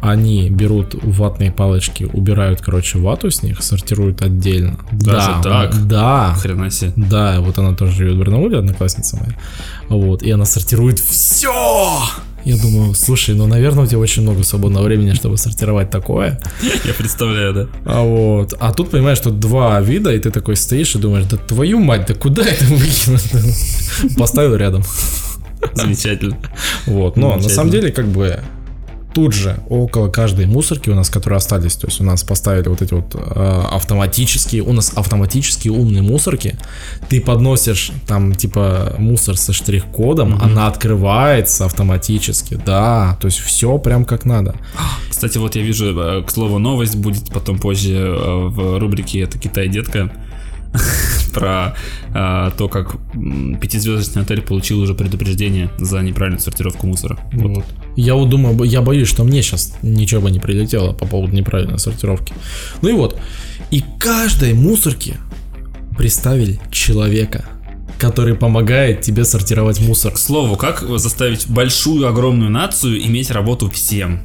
Они берут ватные палочки, убирают, короче, вату с них, сортируют отдельно. Даже да, так? Да. Хрена себе. Да, вот она тоже живет в Барнауле, одноклассница моя. Вот, и она сортирует все. Я думаю, слушай, ну, наверное, у тебя очень много свободного времени, чтобы сортировать такое. Я представляю, да. А вот, а тут понимаешь, что два вида, и ты такой стоишь и думаешь, да твою мать, да куда это выкинуть? Поставил рядом. Замечательно. Вот, но на самом деле, как бы, тут же около каждой мусорки у нас, которые остались, то есть у нас поставили вот эти вот э, автоматические, у нас автоматические умные мусорки, ты подносишь там типа мусор со штрих-кодом, она открывается автоматически, да, то есть все прям как надо. [gasps] Кстати, вот я вижу, э, к слову, новость будет потом позже э, в рубрике «Это Китай, детка» [laughs] про э, то, как пятизвездочный отель получил уже предупреждение за неправильную сортировку мусора. Вот. Я вот думаю, я боюсь, что мне сейчас ничего бы не прилетело по поводу неправильной сортировки. Ну и вот, и каждой мусорке приставили человека, который помогает тебе сортировать мусор. К слову, как заставить большую, огромную нацию иметь работу всем?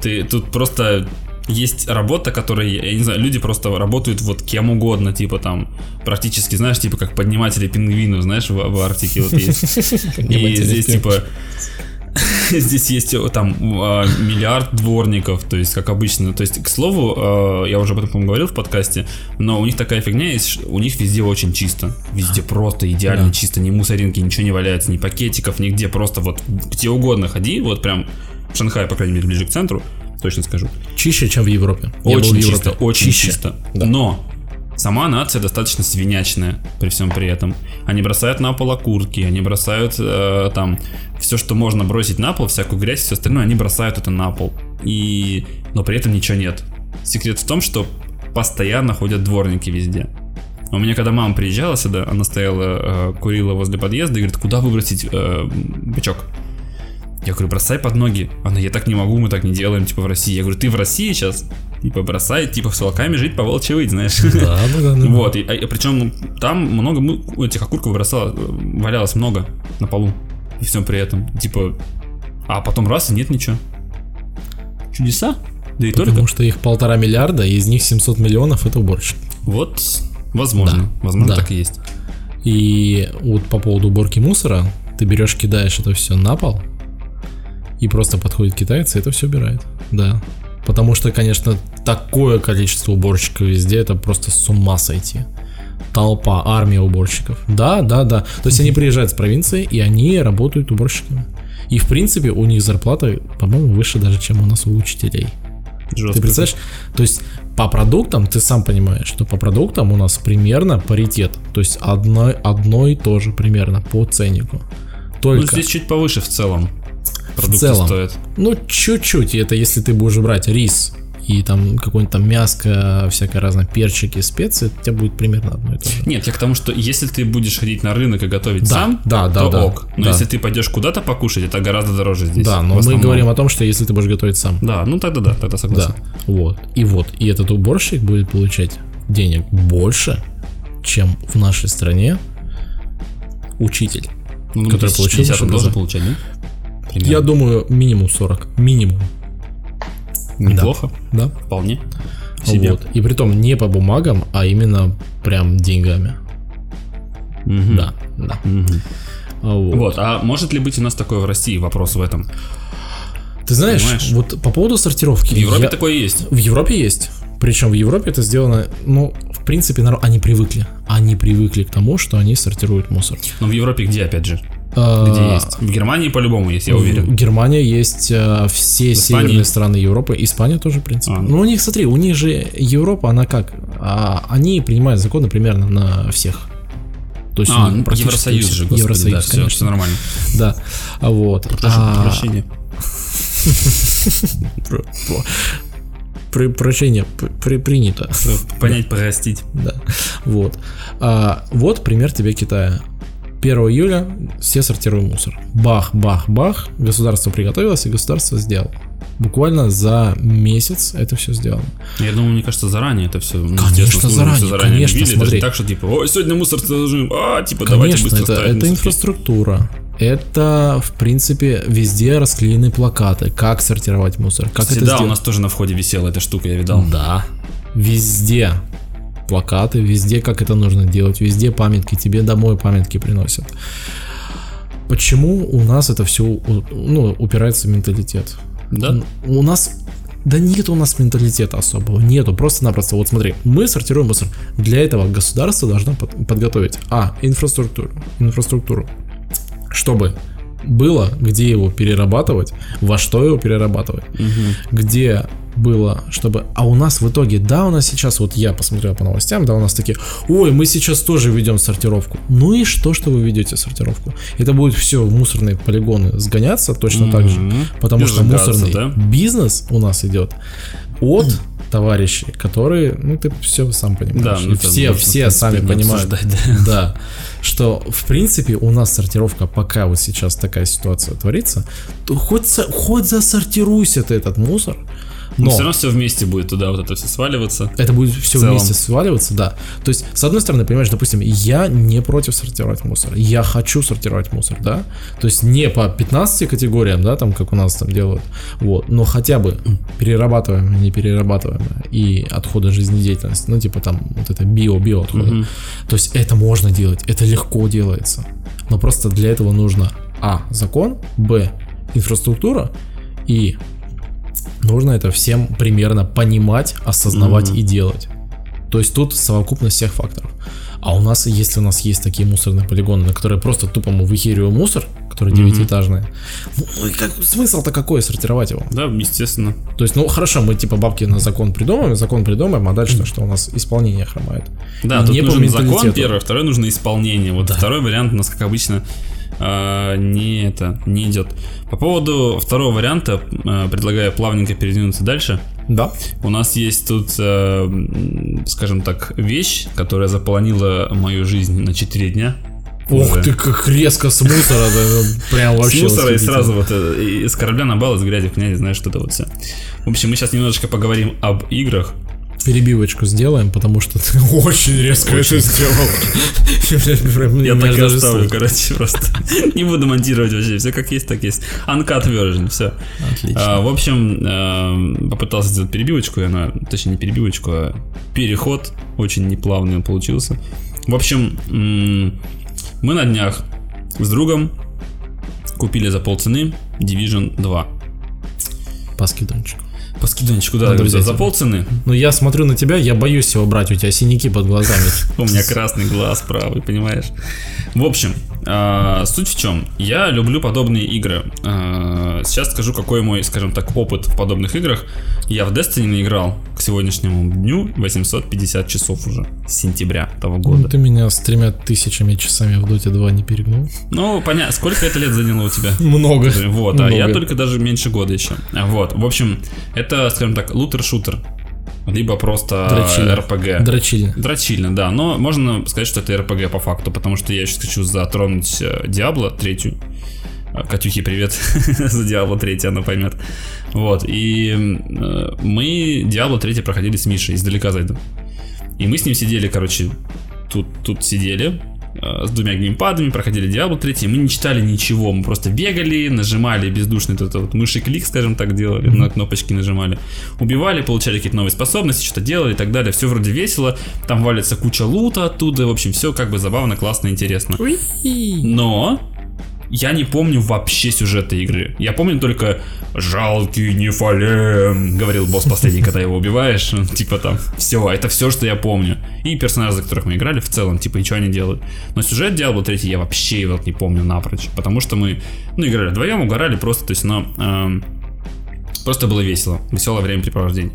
Ты тут просто есть работа, которая, я не знаю, люди просто работают вот кем угодно, типа там, практически, знаешь, типа как подниматели пингвинов, знаешь, в, в Арктике вот есть. И здесь типа [laughs] Здесь есть э, там а, миллиард дворников, то есть как обычно. То есть, к слову, э, я уже об этом, говорил в подкасте, но у них такая фигня есть, у них везде очень чисто. Везде просто идеально Да. чисто, ни мусоринки, ничего не валяется, ни пакетиков, нигде, просто вот где угодно ходи, вот прям в Шанхае, по крайней мере, ближе к центру, точно скажу. Чище, чем в Европе. Очень в Европе. чисто, очень Чище. чисто. Да. Но сама нация достаточно свинячная при всем при этом. Они бросают на пол окурки, они бросают э, там все, что можно бросить на пол, всякую грязь, все остальное, они бросают это на пол. И... Но при этом ничего нет. Секрет в том, что постоянно ходят дворники везде. У меня когда мама приезжала сюда, она стояла, э, курила возле подъезда и говорит, куда выбросить э, бычок? Я говорю, бросай под ноги. Она, я так не могу, мы так не делаем, типа в России. Я говорю, ты в России сейчас? Типа бросай, типа с волками жить, по волчьи выть, знаешь. Да, да, да. [laughs] Вот, и, а- причем там много му- этих окурков бросало, валялось много на полу. И всем при этом. Типа, а потом раз и нет ничего. Чудеса? Да и Потому только. что их полтора миллиарда, и из них 700 миллионов это уборщик. Вот, возможно. Да, Возможно, да. так и есть. И вот по поводу уборки мусора, ты берешь, кидаешь это все на пол, и просто подходит китаец и это все убирает. Да. Потому что, конечно, такое количество уборщиков везде, это просто с ума сойти. Толпа, армия уборщиков. Да, да, да. То есть они приезжают с провинции, и они работают уборщиками. И, в принципе, у них зарплата, по-моему, выше даже, чем у нас у учителей. Жестко. Ты представляешь? То есть по продуктам, ты сам понимаешь, что по продуктам у нас примерно паритет. То есть одно, одно и то же примерно по ценнику. Ну, Только, здесь чуть повыше в целом. Продукты целом. стоят. ну, чуть-чуть, это если ты будешь брать рис и там какое-нибудь там мяско, всякое разное, перчики, специи, у тебя будет примерно одно и то же. Нет, я к тому, что если ты будешь ходить на рынок и готовить Да, сам, да, да, то да, ок. Но да. если ты пойдешь куда-то покушать, это гораздо дороже здесь. Да, в но мы говорим о том, что если ты будешь готовить сам. Да, ну тогда да, тогда согласен. Да, вот. И вот, и этот уборщик будет получать денег больше, чем в нашей стране учитель. Ну, Который получил 50 он высшее должен получать, да? Примерно. Я думаю, минимум 40. Минимум. Неплохо, Да. вполне. Себе. Вот. И при том не по бумагам, а именно прям деньгами. Мгм. Да, да. А Вот. Вот, а может ли быть у нас такое в России? Вопрос в этом. Ты знаешь, Понимаешь? вот по поводу сортировки. В Европе я- такое есть. В Европе есть. Причем в Европе это сделано, ну, в принципе, народ, они привыкли. Они привыкли к тому, что они сортируют мусор. Но в Европе где, опять же? А, Где есть? В Германии по-любому есть, я В уверен. Германия есть, э, все Испании? северные страны Европы, Испания тоже, в принципе. А. Ну, у них, смотри, у них же Европа, она как? А, они принимают законы примерно на всех. То есть А, ну, Евросоюз все. же, господи, Евросоюз, да, все, конечно. все нормально. Да, а вот. Прошу А, прощения. [laughs] про- Прощение при- принято. Понять, простить. Да. Вот. А, вот пример тебе Китая. 1 июля все сортируем мусор. Бах, бах, бах. Государство приготовилось, и государство сделало. Буквально за месяц это все сделано. Я думаю, мне кажется, заранее это все. Конечно, заранее, конечно, видели, смотри. даже не так, что типа, ой, сегодня мусор сложим, а, типа, давайте Конечно, быстро это, это мусорки. инфраструктура. Это, в принципе, везде расклеены плакаты, как сортировать мусор, как Кстати, это да, у сделать. нас тоже на входе висела эта штука, я видал. Да. Везде плакаты, везде как это нужно делать, везде памятки, тебе домой памятки приносят. Почему у нас это все ну, упирается в менталитет? Да? У нас да нет у нас менталитета особого, нету, просто-напросто, вот смотри, мы сортируем мусор, для этого государство должно под- подготовить, а, инфраструктуру, инфраструктуру, чтобы было, где его перерабатывать, во что его перерабатывать, где было, чтобы... А у нас в итоге, да, у нас сейчас, вот я посмотрел по новостям, да, у нас такие, ой, мы сейчас тоже ведем сортировку. Ну и что, что вы ведете сортировку? Это будет все в мусорные полигоны сгоняться точно так же, потому И что мусорный да? бизнес у нас идет от товарищей, которые, ну ты все сам понимаешь, Да, ну, все, все сами понимают, обсуждать, да, что в принципе у нас сортировка, пока вот сейчас такая ситуация творится, то хоть, хоть засортируйся ты этот мусор, Но но все равно все вместе будет туда вот это все сваливаться. это будет все вместе сваливаться, да. То есть, с одной стороны, понимаешь, допустим, я не против сортировать мусор, я хочу сортировать мусор, да. То есть не по 15 категориям, да, там, как у нас там делают, вот, но хотя бы перерабатываемое, не перерабатываемое и отходы жизнедеятельности, ну, типа там вот это био-био отходы. То есть это можно делать, это легко делается. Но просто для этого нужно А. Закон, Б. Инфраструктура и нужно это всем примерно понимать, осознавать и делать. То есть тут совокупность всех факторов. А у нас, если у нас есть такие мусорные полигоны, на которые просто тупо мы выхериваем мусор, которые девятиэтажные, ну, ну и как, смысл-то какой сортировать его? Да, естественно. То есть, ну хорошо, мы типа бабки на закон придумаем, закон придумаем, а дальше что у нас исполнение хромает. Да, И тут не нужен закон первый, второй нужно исполнение. Вот второй вариант у нас, как обычно, а, не это не идет. По поводу второго варианта а, предлагаю плавненько передвинуться дальше. Да. У нас есть тут, э, м, скажем так, вещь, которая заполонила мою жизнь на 4 дня. Ох Уже. ты, как резко с мусора, да, прям вообще. С мусора и сразу вот э, и с корабля на бал, из грязи в князи, знаешь, что-то вот все. В общем, мы сейчас немножечко поговорим об играх. Перебивочку сделаем, потому что ты [laughs] очень резко это сделал. [laughs] Я так и даже оставлю, короче, просто. [laughs] Не буду монтировать вообще, все как есть, так есть. Uncut version, все. Отлично. в общем, эм, попытался сделать перебивочку, и она, точнее не перебивочку, а переход очень неплавный он получился. В общем, мы на днях с другом купили за полцены Division 2. По скидончику. По скидончику, да, Надо говорю, за, взять за его. полцены. Ну я смотрю на тебя, я боюсь его брать, у тебя синяки под глазами. [laughs] У меня красный глаз правый, понимаешь? В общем, а, суть в чем? Я люблю подобные игры. А, Сейчас скажу, какой мой, скажем так, опыт в подобных играх. Я в Destiny наиграл к сегодняшнему дню 850 часов уже с сентября того Ну, года. ты меня с тремя тысячами часами в Доте 2 не перегнул. Ну, понятно, сколько это лет заняло у тебя? [laughs] Много. Вот, а я только даже меньше года еще. Вот, в общем, это, скажем так, лутер-шутер. Либо просто Дрочильня. RPG. Дрочильня. Дрочильно, да, но можно сказать, что это РПГ по факту, потому что я сейчас хочу затронуть э, Диабло третью. Катюхи, привет [laughs] за Диабло 3, она поймет. Вот, и э, мы Диабло 3 проходили с Мишей, издалека зайду. И мы с ним сидели, короче, тут, тут сидели, э, с двумя геймпадами, проходили Diablo 3, и мы не читали ничего, мы просто бегали, нажимали бездушный этот вот мыши клик, скажем так, делали, на кнопочки нажимали, убивали, получали какие-то новые способности, что-то делали и так далее, все вроде весело, там валится куча лута оттуда, в общем, все как бы забавно, классно, интересно. Но я не помню вообще сюжета игры. Я помню только «Жалкий Нефалем», говорил босс последний, когда его убиваешь. Ну, Типа там, все, это все, что я помню. И персонажи, за которых мы играли в целом, типа, и что они делают. Но сюжет Diablo 3 я вообще его не помню напрочь. Потому что мы, ну, играли вдвоем, угорали просто, то есть, но... эм, Просто было весело, веселое времяпрепровождение.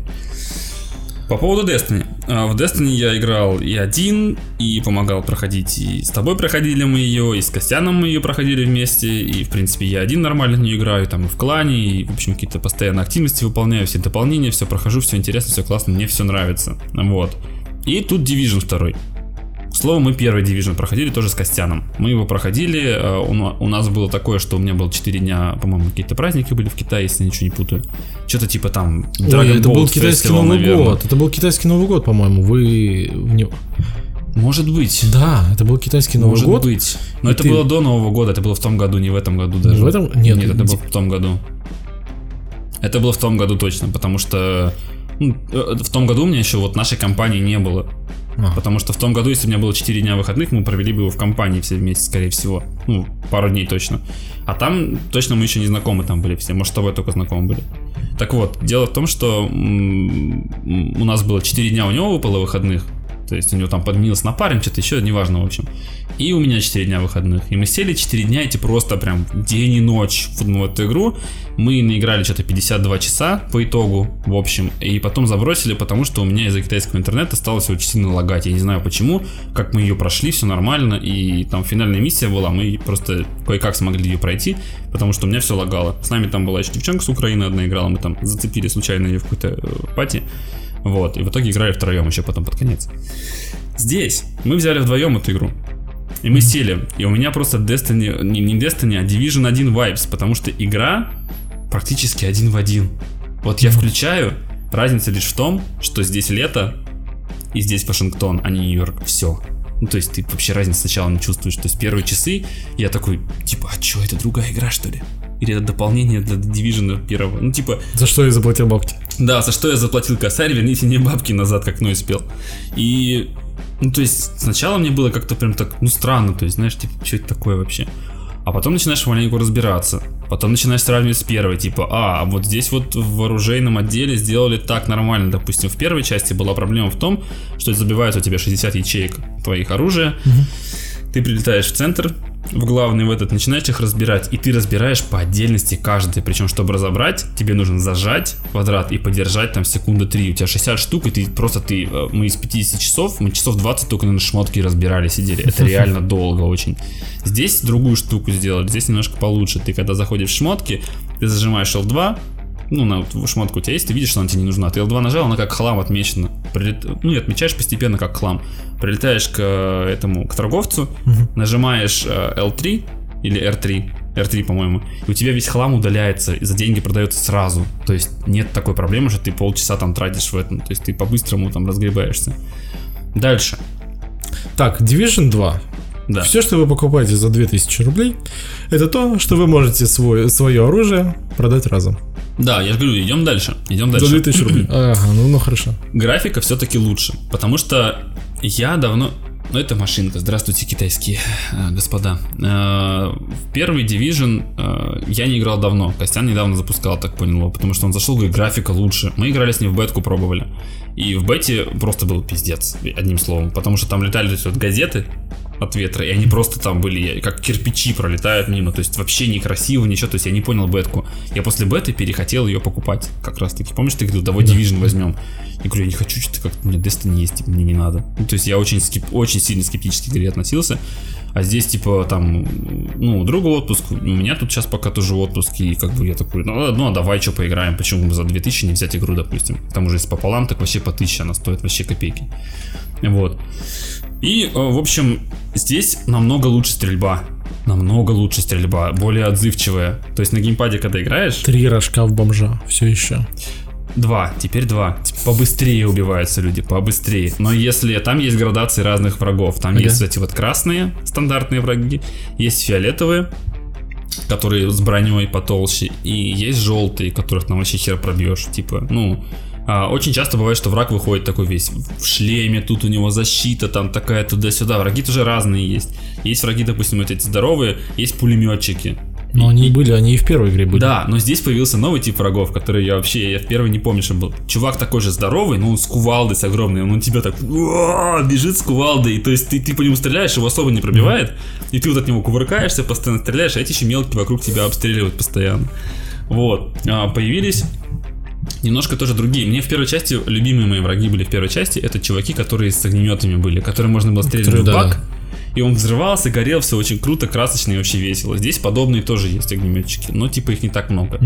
По поводу Destiny. А, В Destiny я играл и один, и помогал проходить, и с тобой проходили мы ее, и с Костяном мы ее проходили вместе, и, в принципе, я один нормально в нее играю, там и в клане, и, в общем, какие-то постоянные активности выполняю, все дополнения, все прохожу, все интересно, все классно, мне все нравится. Вот. И тут Division 2. К слову, мы первый Division проходили тоже с Костяном. Мы его проходили, э, у на- у нас было такое, что у меня было 4 дня, по-моему, какие-то праздники были в Китае, если я ничего не путаю. Что-то типа там Ой, Dragon это Boat был китайский Новый наверное. год. Это был китайский Новый год, по-моему. Вы. Может быть. Да, это был китайский Новый Может год. быть. Но И это ты- было до Нового года, это было в том году, не в этом году даже. в этом? Нет, Нет, это было типа- в том году. Это было в том году точно, потому что ну, э, в том году у меня еще вот нашей компании не было. А. Потому что в том году, если у меня было 4 дня выходных, мы провели бы его в компании все вместе, скорее всего. Ну, пару дней точно. А там точно мы еще не знакомы там были все. Может, с тобой только знакомы были. Так вот, дело в том, что у нас было 4 дня у него выпало выходных. То есть у него там подменился напарник, что-то еще, неважно, в общем. И у меня 4 дня выходных. И мы сели 4 дня, эти просто прям день и ночь в ну, эту игру. Мы наиграли что-то 52 часа по итогу, в общем. И потом забросили, потому что у меня из-за китайского интернета стало очень сильно лагать. Я не знаю почему, как мы ее прошли, все нормально. И там финальная миссия была, мы просто кое-как смогли ее пройти, потому что у меня все лагало. С нами там была еще девчонка с Украины одна играла, мы там зацепили случайно ее в какой-то э, пати. Вот, и в итоге играли втроем еще потом под конец. Здесь мы взяли вдвоем эту игру. И мы сели, и у меня просто Destiny, не, не Destiny, а Division 1 Vibes, потому что игра практически один в один. Вот я включаю, разница лишь в том, что здесь лето, и здесь Вашингтон, а не Нью-Йорк. Все. Ну, то есть ты вообще разницы сначала не чувствуешь. То есть первые часы я такой, типа, а что, это другая игра, что ли? Или это дополнение для Division первого? Ну, типа, За что я заплатил бабки? Да, за что я заплатил косарь, верните мне бабки назад, как Ной спел. И, ну, то есть, сначала мне было как-то прям так, ну, странно, то есть, знаешь, типа, что это такое вообще? А потом начинаешь маленько разбираться. Потом начинаешь сравнивать с первой, типа, а, вот здесь вот в оружейном отделе сделали так нормально. Допустим, в первой части была проблема в том, что забивается у тебя 60 ячеек твоих оружия. Ты прилетаешь в центр, в главный в этот, начинаешь их разбирать, и ты разбираешь по отдельности каждый. Причем, чтобы разобрать, тебе нужно зажать квадрат и подержать там секунды 3. У тебя 60 штук, и ты просто ты. э, Мы из 50 часов, мы часов 20 только на шмотки разбирали, сидели. Это реально [laughs] долго очень. Здесь другую штуку сделали, здесь немножко получше. Ты когда заходишь в шмотки, ты зажимаешь L2, ну, на вот шмотку у тебя есть, ты видишь, что она тебе не нужна. Ты L2 нажал, она как хлам отмечена. Прилет- Ну, и отмечаешь постепенно как хлам. Прилетаешь к э, этому, к торговцу, нажимаешь э, L3 или R3, R3, по-моему, и у тебя весь хлам удаляется, и за деньги продается сразу. То есть нет такой проблемы, что ты полчаса там тратишь в этом. То есть ты по-быстрому там разгребаешься. Дальше. Так, Division 2. Да. Все, что вы покупаете за 2000 рублей, это то, что вы можете свой, свое оружие продать разом. Да, я же говорю, идем дальше. Идем За дальше. 2000 рублей. [clears throat] Ага, ну, ну хорошо. графика все-таки лучше, потому что я давно... Ну, это машинка. Здравствуйте, китайские э, господа. Э, В первый Division э, я не играл давно. Костян недавно запускал, так понял его, потому что он зашел, говорит, графика лучше. Мы играли с ним в бетку, пробовали. И в бете просто был пиздец, одним словом. Потому что там летали вот газеты от ветра, и они просто там были, как кирпичи пролетают мимо. То есть вообще некрасиво, ничего. То есть я не понял бетку. Я после беты перехотел ее покупать. Как раз таки. Помнишь, ты говорил, давай Division возьмем. Я говорю, я не хочу, что-то как у меня Destiny есть, типа, мне не надо. Ну, то есть я очень, скеп- очень сильно скептически к игре относился. А здесь, типа, там, ну, у друга отпуск, у меня тут сейчас пока тоже отпуск, и как бы я такой, ну, ну, а давай что поиграем, почему бы за 2000 не взять игру, допустим. К тому же, если пополам, так вообще по 1000 она стоит вообще копейки. Вот. И, э, в общем, здесь намного лучше стрельба. Намного лучше стрельба, более отзывчивая. То есть на геймпаде, когда играешь, Три рожка в бомжа. Все еще. Два, теперь два. Типа, побыстрее убиваются люди, побыстрее. Но если там есть градации разных врагов, там Ага. есть эти вот красные стандартные враги, есть фиолетовые, которые с броней потолще, и есть желтые, которых там вообще хер пробьешь. Типа, ну, а, очень часто бывает, что враг выходит такой весь в шлеме, тут у него защита там такая туда-сюда. Враги тоже разные есть. Есть враги, допустим, вот эти здоровые, есть пулеметчики. Но они были, они и в первой игре были. Да, но здесь появился новый тип врагов, который я вообще, я в первый не помню, что был. Чувак такой же здоровый, но он с кувалдой с огромной, он на тебя так бежит с кувалдой, и то есть ты, ты по нему стреляешь, его особо не пробивает, и ты вот от него кувыркаешься, постоянно стреляешь, а эти еще мелкие вокруг тебя обстреливают постоянно. Вот, А, появились немножко тоже другие. Мне в первой части, любимые мои враги были в первой части, это чуваки, которые с огнеметами были, которые можно было стрелять в да, бак, и он взрывался, горел, все очень круто, красочно и вообще весело. Здесь подобные тоже есть огнеметчики, но типа их не так много.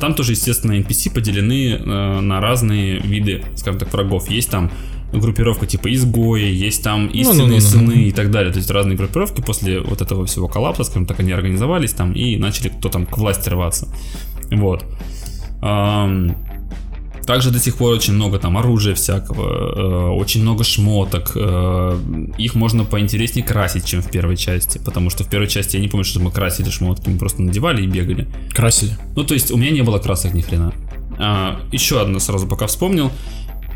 Там тоже, естественно, NPC поделены э, на разные виды, скажем так, врагов. Есть там группировка типа изгои, есть там истинные Ну-ну-ну-ну. сыны и так далее. То есть разные группировки после вот этого всего коллапса, скажем так, они организовались там и начали кто там к власти рваться. Вот. Ам, Также до сих пор очень много там оружия всякого, э, очень много шмоток. Э, их можно поинтереснее красить, чем в первой части. Потому что в первой части я не помню, что мы красили шмотки, мы просто надевали и бегали. Красили. Ну, то есть у меня не было красок ни хрена. А, еще одно сразу пока вспомнил.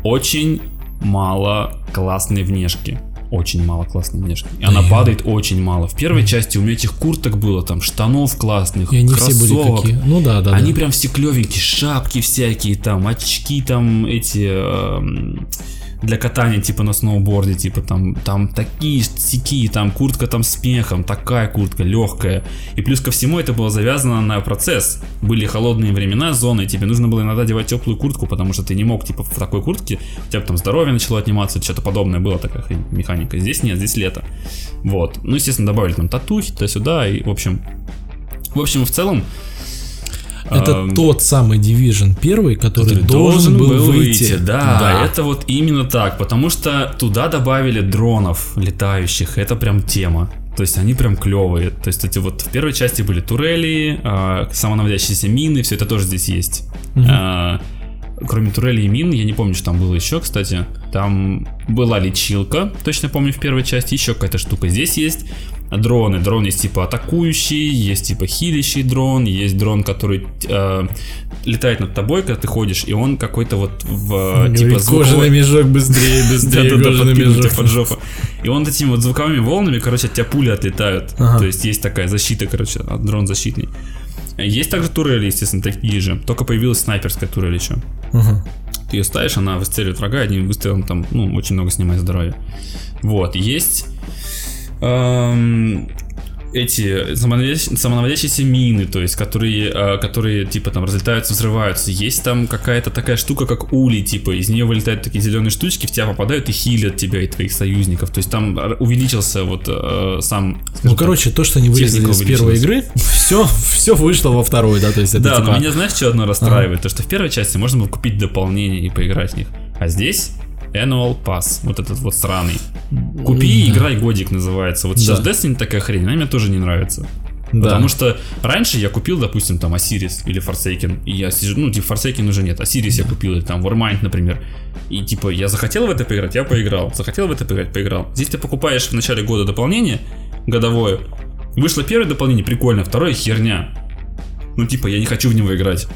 Очень мало классной внешки очень мало классной внешки. И она падает очень мало. В первой части у меня этих курток было, там, штанов классных, И они кроссовок. все были какие. Ну да, да. Они да. прям все клевенькие, шапки всякие, там, очки там эти эм, для катания, типа на сноуборде, типа там, там такие стики, там куртка там с мехом, такая куртка легкая. И плюс ко всему это было завязано на процесс. Были холодные времена, зоны, и тебе нужно было иногда одевать теплую куртку, потому что ты не мог, типа, в такой куртке, у тебя там здоровье начало отниматься, что-то подобное было такая хрень, механика. Здесь нет, здесь лето. Вот. Ну, естественно, добавили там татухи, туда-сюда, и, в общем, в общем, в целом, Это эм, тот самый Division первый, который, который должен, был выйти. Да, это вот именно так, потому что туда добавили дронов летающих, это прям тема. То есть они прям клевые. То есть эти вот в первой части были турели, а, самонаводящиеся мины, все это тоже здесь есть. А, кроме турелей и мин, я не помню, что там было еще, кстати. Там была лечилка, точно помню в первой части, еще какая-то штука. Здесь есть дроны. Дрон есть типа атакующий, есть типа хилящий дрон, есть дрон, который э, летает над тобой, когда ты ходишь, и он какой-то вот в э, типа Говорит, звуковой- кожаный мешок быстрее, [laughs] быстрее, кожаный мешок. под жопу. И он этими вот звуковыми волнами, короче, от тебя пули отлетают. Ага. То есть есть такая защита, короче, от дрон защитный. Есть также турели, естественно, такие же. Только появилась снайперская турель еще. Ага. Ты ее ставишь, она выстреливает врага, одним выстрелом там, ну, очень много снимает здоровья. Вот, есть эм, эти самонаводящ- самонаводящиеся мины, то есть, которые, э, которые, типа, там, разлетаются, взрываются. Есть там какая-то такая штука, как улей, типа, из нее вылетают такие зеленые штучки, в тебя попадают и хилят тебя и твоих союзников. То есть, там увеличился вот э, сам... Ну, так, короче, то, что они вырезали из первой игры, [laughs] все, все вышло во второй, да, то есть это Да, типа... но меня знаешь, что одно расстраивает? То, что в первой части можно было купить дополнение и поиграть в них. А здесь Annual Pass, вот этот вот сраный. Купи и играй годик называется. Вот сейчас Да. Destiny такая хрень, она мне тоже не нравится. Да. Потому что раньше я купил, допустим, там Осирис или Forsaken, и я сижу, ну, типа Forsaken уже нет, Осирис я купил, или там Warmind, например. И типа я захотел в это поиграть, я поиграл. Захотел в это поиграть, поиграл. Здесь ты покупаешь в начале года дополнение годовое. Вышло первое дополнение, прикольно, второе херня. Ну, типа, я не хочу в него играть.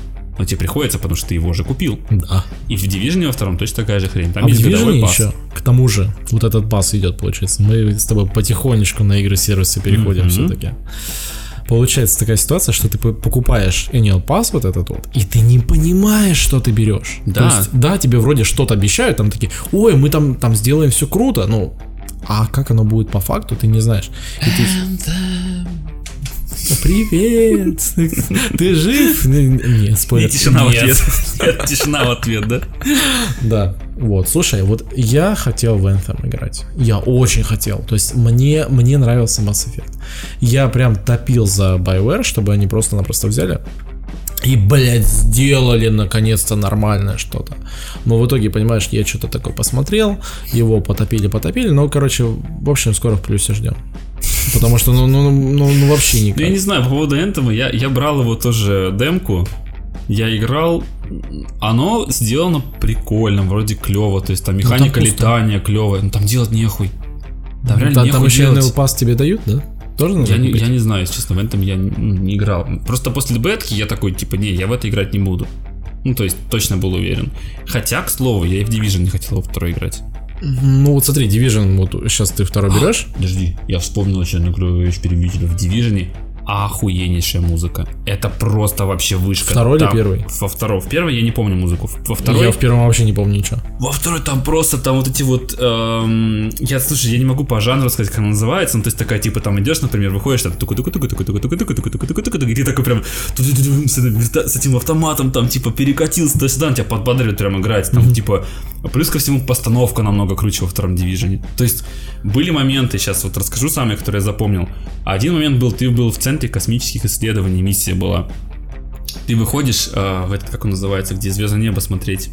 Но тебе приходится, потому что ты его уже купил. Да. И в Division во втором точно такая же хрень. Там А в есть годовой Division пас. еще, к тому же, вот этот пас идет, получается. Мы с тобой потихонечку на игры сервисы переходим Мгм. все-таки. Получается такая ситуация, что ты по- покупаешь Annual Pass вот этот вот, и ты не понимаешь, что ты берешь. Да. То есть, да, тебе вроде что-то обещают, там такие, ой, мы там, там сделаем все круто, ну, а как оно будет по факту, ты не знаешь. И ты... Привет! Ты жив? Нет, спойлер. И тишина в Нет. ответ. Нет, тишина в ответ, да? Да, вот, слушай, вот я хотел в Anthem играть. Я очень хотел. То есть мне, мне нравился Mass Effect. Я прям топил за BioWare, чтобы они просто-напросто взяли и, блядь, сделали наконец-то нормальное что-то. Но в итоге, понимаешь, я что-то такое посмотрел, его потопили-потопили, но, короче, в общем, скоро в плюсе ждем. Потому что, ну, ну, ну, ну вообще никак. Я не знаю, по поводу этого, я, я брал его тоже демку, я играл, оно сделано прикольно, вроде клево, то есть там механика пусто. летания клевая, но там делать нехуй. Там реально Та- нехуй там еще делать. Pass тебе дают, да? Тоже Я не, я не знаю, если честно, в этом я не, не играл. Просто после бетки я такой, типа, не, я в это играть не буду. Ну, то есть, точно был уверен. Хотя, к слову, я и в Division не хотел во второй играть. Ну вот смотри, Division, вот сейчас ты второй берешь. Подожди, я вспомнил еще одну клевую вещь перевидели в Division охуеннейшая музыка. Это просто вообще вышка. Второй там, или первый? Во втором. В первой я не помню музыку. Во второй... Я в первом вообще не помню ничего. Во второй там просто, там вот эти вот... Эм, я, слушай, я не могу по жанру сказать, как она называется. Ну, то есть такая, типа, там идешь, например, выходишь, там... И ты такой прям... С этим автоматом там, типа, перекатился туда-сюда, тебя подбадривает прям играть. Там, типа... Плюс ко всему, постановка намного круче во втором дивизионе. То есть были моменты, сейчас вот расскажу самые, которые я запомнил. Один момент был, ты был в центре космических исследований, миссия была. Ты выходишь э, в этот, как он называется, где звездное небо смотреть.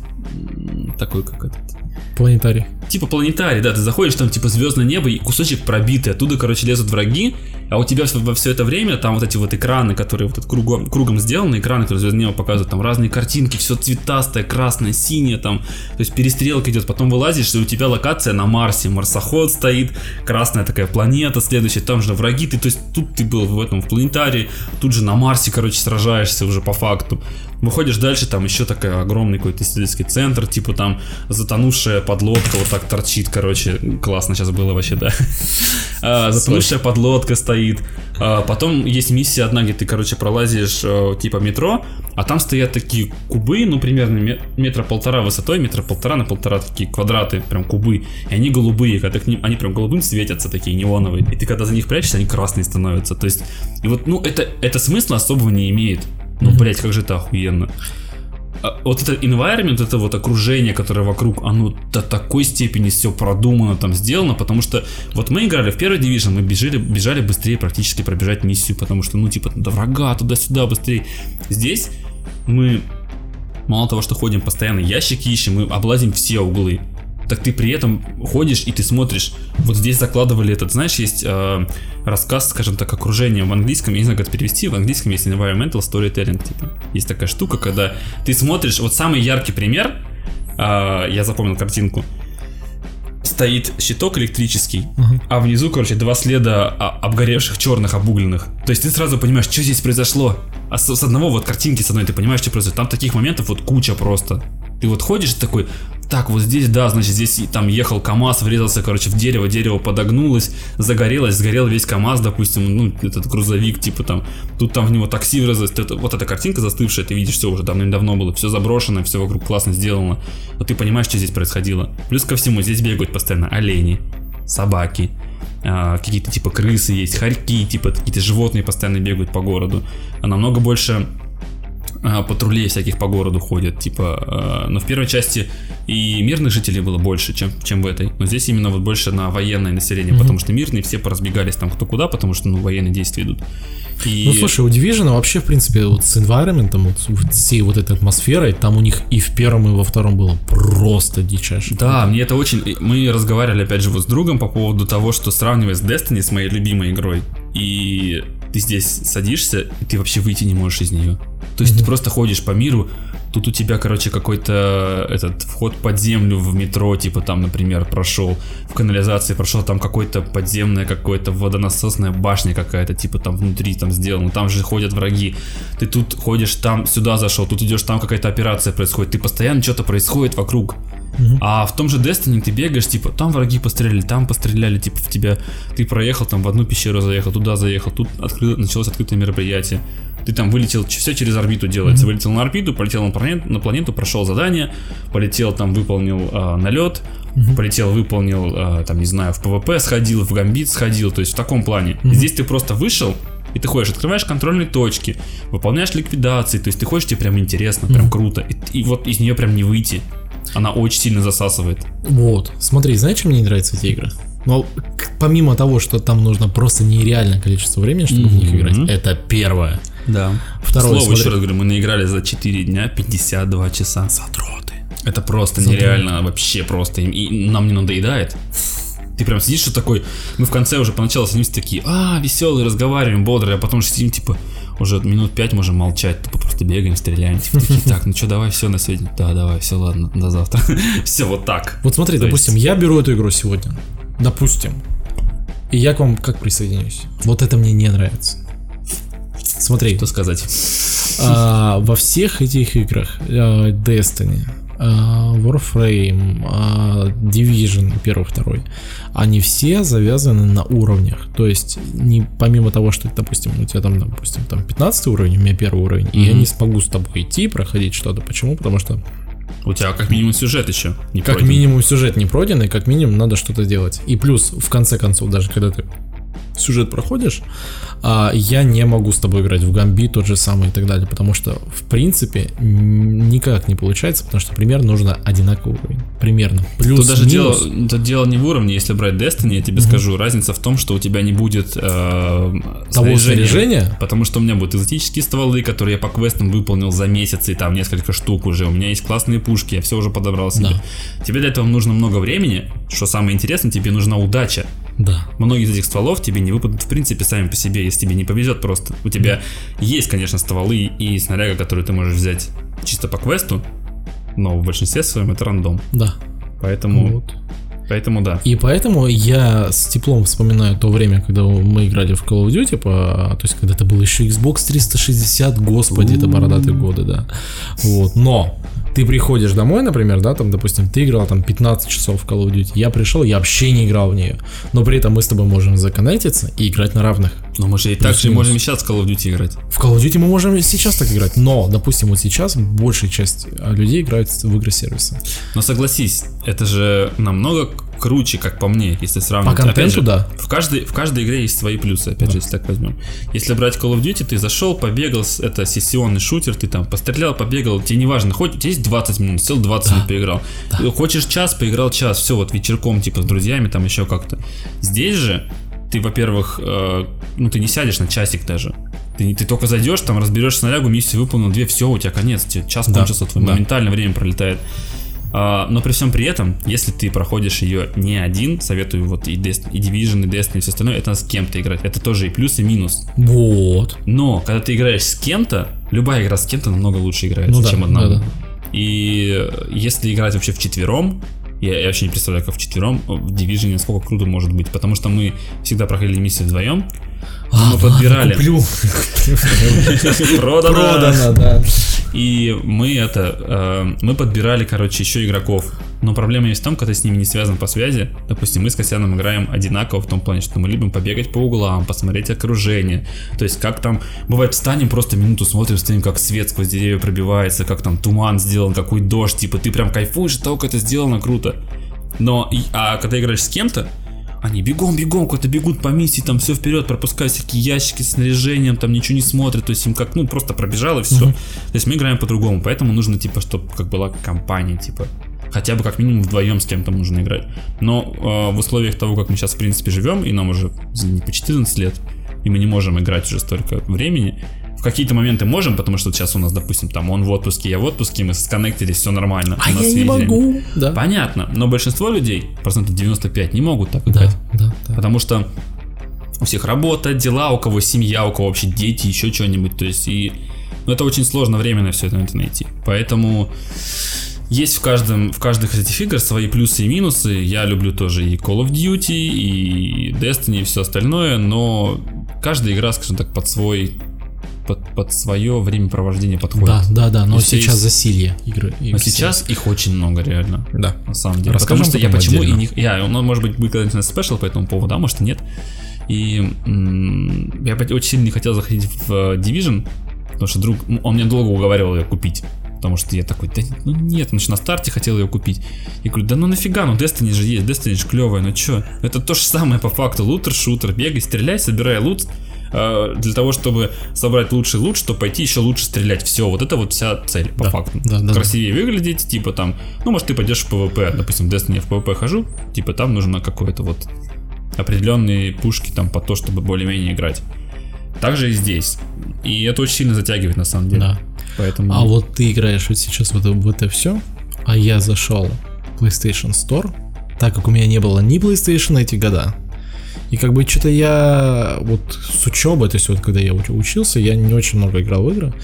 Такой, как этот. Планетарий. Типа планетарий, да, ты заходишь, там типа звездное небо и кусочек пробитый, оттуда, короче, лезут враги, А у тебя во все это время там вот эти вот экраны, которые вот кругом, кругом сделаны, экраны, которые звезднево показывают там разные картинки, все цветастое, красное, синее, там, то есть перестрелка идет, потом вылазишь, и у тебя локация на Марсе, марсоход стоит, красная такая планета следующая, там же враги, ты, то есть тут ты был в этом в планетарии, тут же на Марсе, короче, сражаешься уже по факту. Выходишь дальше, там еще такой огромный какой-то исследовательский центр, типа там затонувшая подлодка вот так торчит, короче, классно сейчас было вообще, да. [laughs] А, затонувшая подлодка стоит. А, потом есть миссия одна, где ты, короче, пролазишь э, типа метро, а там стоят такие кубы, ну, примерно метра полтора высотой, метра полтора на полтора такие квадраты, прям кубы. И они голубые, когда к ним, они прям голубым светятся, такие неоновые. И ты когда за них прячешься, они красные становятся. То есть, и вот, ну, это, это смысла особого не имеет. Ну, блять, как же это охуенно. А, вот это environment, это вот окружение, которое вокруг, оно до такой степени все продумано, там сделано, потому что вот мы играли в первый дивизион, мы бежали, бежали быстрее практически пробежать миссию, потому что, ну, типа, до врага, туда-сюда быстрее. Здесь мы мало того, что ходим постоянно, ящики ищем, мы облазим все углы так ты при этом ходишь и ты смотришь. Вот здесь закладывали этот, знаешь, есть э, рассказ, скажем так, окружения в английском, я не знаю, как это перевести, в английском есть environmental storytelling, типа. Есть такая штука, когда ты смотришь, вот самый яркий пример, э, я запомнил картинку, стоит щиток электрический, uh-huh. а внизу, короче, два следа обгоревших черных, обугленных. То есть ты сразу понимаешь, что здесь произошло. А с, с одного вот картинки с одной ты понимаешь, что произошло. Там таких моментов вот куча просто. Ты вот ходишь такой, так, вот здесь, да, значит, здесь там ехал КАМАЗ, врезался, короче, в дерево, дерево подогнулось, загорелось, сгорел весь КАМАЗ, допустим, ну, этот грузовик, типа там, тут там в него такси врезалось, это, вот эта картинка застывшая, ты видишь, все уже давным-давно было, все заброшено, все вокруг классно сделано, но ты понимаешь, что здесь происходило. Плюс ко всему, здесь бегают постоянно олени, собаки, а, какие-то типа крысы есть, хорьки, типа какие-то животные постоянно бегают по городу, а намного больше а, патрулей всяких по городу ходят, типа, а, но в первой части и мирных жителей было больше, чем, чем в этой, но здесь именно вот больше на военное население, mm-hmm. потому что мирные все поразбегались там кто куда, потому что, ну, военные действия идут. И... Ну, слушай, у Division вообще, в принципе, вот с environment, вот всей вот этой атмосферой, там у них и в первом, и во втором было просто дичайше. Да, мне это очень... Мы разговаривали, опять же, вот с другом по поводу того, что сравнивать с Destiny, с моей любимой игрой, и ты здесь садишься, и ты вообще выйти не можешь из нее. То есть mm-hmm. ты просто ходишь по миру, тут у тебя, короче, какой-то этот вход под землю в метро, типа там, например, прошел, в канализации прошел, там какой-то подземная, какой-то водонасосная башня какая-то, типа там внутри там сделано, там же ходят враги. Ты тут ходишь, там сюда зашел, тут идешь, там какая-то операция происходит, ты постоянно что-то происходит вокруг. А в том же Destiny ты бегаешь, типа, там враги постреляли, там постреляли, типа, в тебя, ты проехал там в одну пещеру заехал, туда заехал, тут откры... началось открытое мероприятие. Ты там вылетел, все через орбиту делается. Mm-hmm. Вылетел на орбиту, полетел на планету, на планету, прошел задание, полетел там, выполнил э, налет, mm-hmm. полетел, выполнил, э, там, не знаю, в PvP сходил, в Гамбит сходил, то есть в таком плане. Mm-hmm. Здесь ты просто вышел, и ты ходишь, открываешь контрольные точки, выполняешь ликвидации, то есть ты ходишь, тебе прям интересно, прям mm-hmm. круто. И, и вот из нее прям не выйти. Она очень сильно засасывает. Вот. Смотри, знаешь, что мне не нравятся эти игры? Но помимо того, что там нужно просто нереальное количество времени, чтобы mm-hmm. в них играть, это первое. Да. Второе. Слово смотри... еще раз говорю, мы наиграли за 4 дня 52 часа. Задроты. Это просто Задроты. нереально, вообще просто. И нам не надоедает. Ты прям сидишь, что такой, мы в конце уже поначалу садимся такие, а, веселые, разговариваем, бодрые, а потом сидим, типа, уже минут пять можем молчать, тупо просто бегаем, стреляем, типа такие, так, ну что, давай все на свете, да, давай, все, ладно, до завтра. [laughs] все вот так. Вот смотри, То допустим, есть... я беру эту игру сегодня, допустим, и я к вам как присоединюсь. Вот это мне не нравится. Смотри. Что сказать? А, во всех этих играх а, Destiny, Warframe, а, Division первый, второй, они все завязаны на уровнях. То есть, не помимо того, что, допустим, у тебя там, допустим, там 15 уровень, у меня первый уровень, mm-hmm. и я не смогу с тобой идти, проходить что-то. Почему? Потому что у тебя как минимум сюжет еще не Как пройден. минимум сюжет не пройден, и как минимум надо что-то делать. И плюс, в конце концов, даже когда ты сюжет проходишь, а, я не могу с тобой играть в Гамби тот же самый и так далее, потому что, в принципе, никак не получается, потому что примерно нужно одинаковый уровень. Примерно. Плюс, Тут даже дело, тут дело не в уровне, если брать Destiny, я тебе mm-hmm. скажу, разница в том, что у тебя не будет э, того снаряжения, потому что у меня будут экзотические стволы, которые я по квестам выполнил за месяц, и там несколько штук уже, у меня есть классные пушки, я все уже подобрал себе. Да. Тебе для этого нужно много времени, что самое интересное, тебе нужна удача. Да. Многие из этих стволов тебе не выпадут в принципе сами по себе, если тебе не повезет просто. У тебя есть, конечно, стволы и снаряга, которые ты можешь взять чисто по квесту, но в большинстве своем это рандом. Да. Поэтому, Вот. поэтому да. И поэтому я с теплом вспоминаю то время, когда мы играли в Call of Duty, по, то есть когда это был еще Xbox 360, господи, это бородатые годы, да. Вот, но ты приходишь домой, например, да, там, допустим, ты играл там 15 часов в Call of Duty, я пришел, я вообще не играл в нее, но при этом мы с тобой можем законнектиться и играть на равных. Но мы же и так же можем и сейчас в Call of Duty играть. В Call of Duty мы можем сейчас так играть, но, допустим, вот сейчас большая часть а, людей играет в игры сервиса. Но согласись, это же намного круче, как по мне, если сравнивать. По контенту, Опять же, да. В каждой, в каждой игре есть свои плюсы, опять же, если так возьмем. Если брать Call of Duty, ты зашел, побегал, это сессионный шутер, ты там пострелял, побегал, тебе не важно, хоть у тебя есть 20 минут, сел 20 минут поиграл. Хочешь час, поиграл час, все, вот вечерком, типа, с друзьями, там еще как-то. Здесь же ты, во-первых, э, ну ты не сядешь на часик даже. Ты, ты только зайдешь, там разберешь снарягу, миссию выполнил, две, все, у тебя конец, тебе час Да, кончился, твое да. моментально время пролетает. А, но при всем при этом, если ты проходишь ее не один, советую вот и, Dest- и Division, и Destiny, и все остальное, это с кем-то играть. Это тоже и плюс, и минус. Вот. Но когда ты играешь с кем-то, любая игра с кем-то намного лучше играется, Ну да, чем одному. да, да. И если играть вообще в четвером, я, я вообще не представляю, как в четвером в Division насколько круто может быть, потому что мы всегда проходили миссии вдвоем, А, мы подбирали. Куплю. Продано. Продано, да. И мы это, э, мы подбирали, короче, еще игроков. Но проблема есть в том, когда ты с ними не связан по связи. Допустим, мы с Косяном играем одинаково в том плане, что мы любим побегать по углам, посмотреть окружение. То есть, как там, бывает, встанем просто минуту, смотрим, стоим, как свет сквозь деревья пробивается, как там туман сделан, какой дождь, типа, ты прям кайфуешь от того, как это сделано круто. Но, а когда играешь с кем-то, они бегом, бегом, куда-то бегут по миссии, там все вперед, пропускают всякие ящики с снаряжением, там ничего не смотрят, то есть им как, ну, просто пробежал и все. То есть мы играем по-другому, поэтому нужно, типа, чтобы как была компания, типа, хотя бы как минимум вдвоем с кем-то нужно играть. Но э, в условиях того, как мы сейчас, в принципе, живем, и нам уже, извини, по 14 лет, и мы не можем играть уже столько времени, в какие-то моменты можем, потому что сейчас у нас, допустим, там он в отпуске, я в отпуске, мы сконнектились, все нормально. А у нас я не могу. Да. Понятно, но большинство людей, процентов 95, не могут так Да, играть. да, да. Потому что у всех работа, дела, у кого семья, у кого вообще дети, еще что-нибудь. То есть и ну, это очень сложно временно все это найти. Поэтому есть в каждом в каждых из этих игр свои плюсы и минусы. Я люблю тоже и Call of Duty, и Destiny, и все остальное, но каждая игра, скажем так, под свой под, под свое времяпровождение подходит. Да, да, да, но Если сейчас есть- засилье игры. Но игр сейчас их очень много, реально. Да. На самом деле. Расскажем Потому что я почему отдельно. и не... Я, ну, может быть, будет когда-нибудь спешл по этому поводу, а может и нет. И м, я очень сильно не хотел заходить в э, Division, потому что друг, он меня долго уговаривал ее купить. Потому что я такой, да ну нет, еще на старте хотел ее купить. Я говорю, да ну нафига, ну Destiny же есть, Destiny же клевая, ну чё? Это то же самое по факту, лутер-шутер, бегай, стреляй, собирай лут, э, для того, чтобы собрать лучший лут, чтобы пойти еще лучше стрелять. Все, вот это вот вся цель по Да, факту. да, да, Красивее выглядеть, типа там, ну может ты пойдешь в PvP, допустим, в Destiny я в PvP хожу, типа там нужно какое-то вот определенные пушки там по то, чтобы более-менее играть. Также и здесь. И это очень сильно затягивает на самом деле. Да. Поэтому... А вот ты играешь вот сейчас в это, в это все, а я зашел в PlayStation Store, так как у меня не было ни PlayStation эти года. И как бы что-то я вот с учебы, то есть вот когда я уч- учился, я не очень много играл в игры.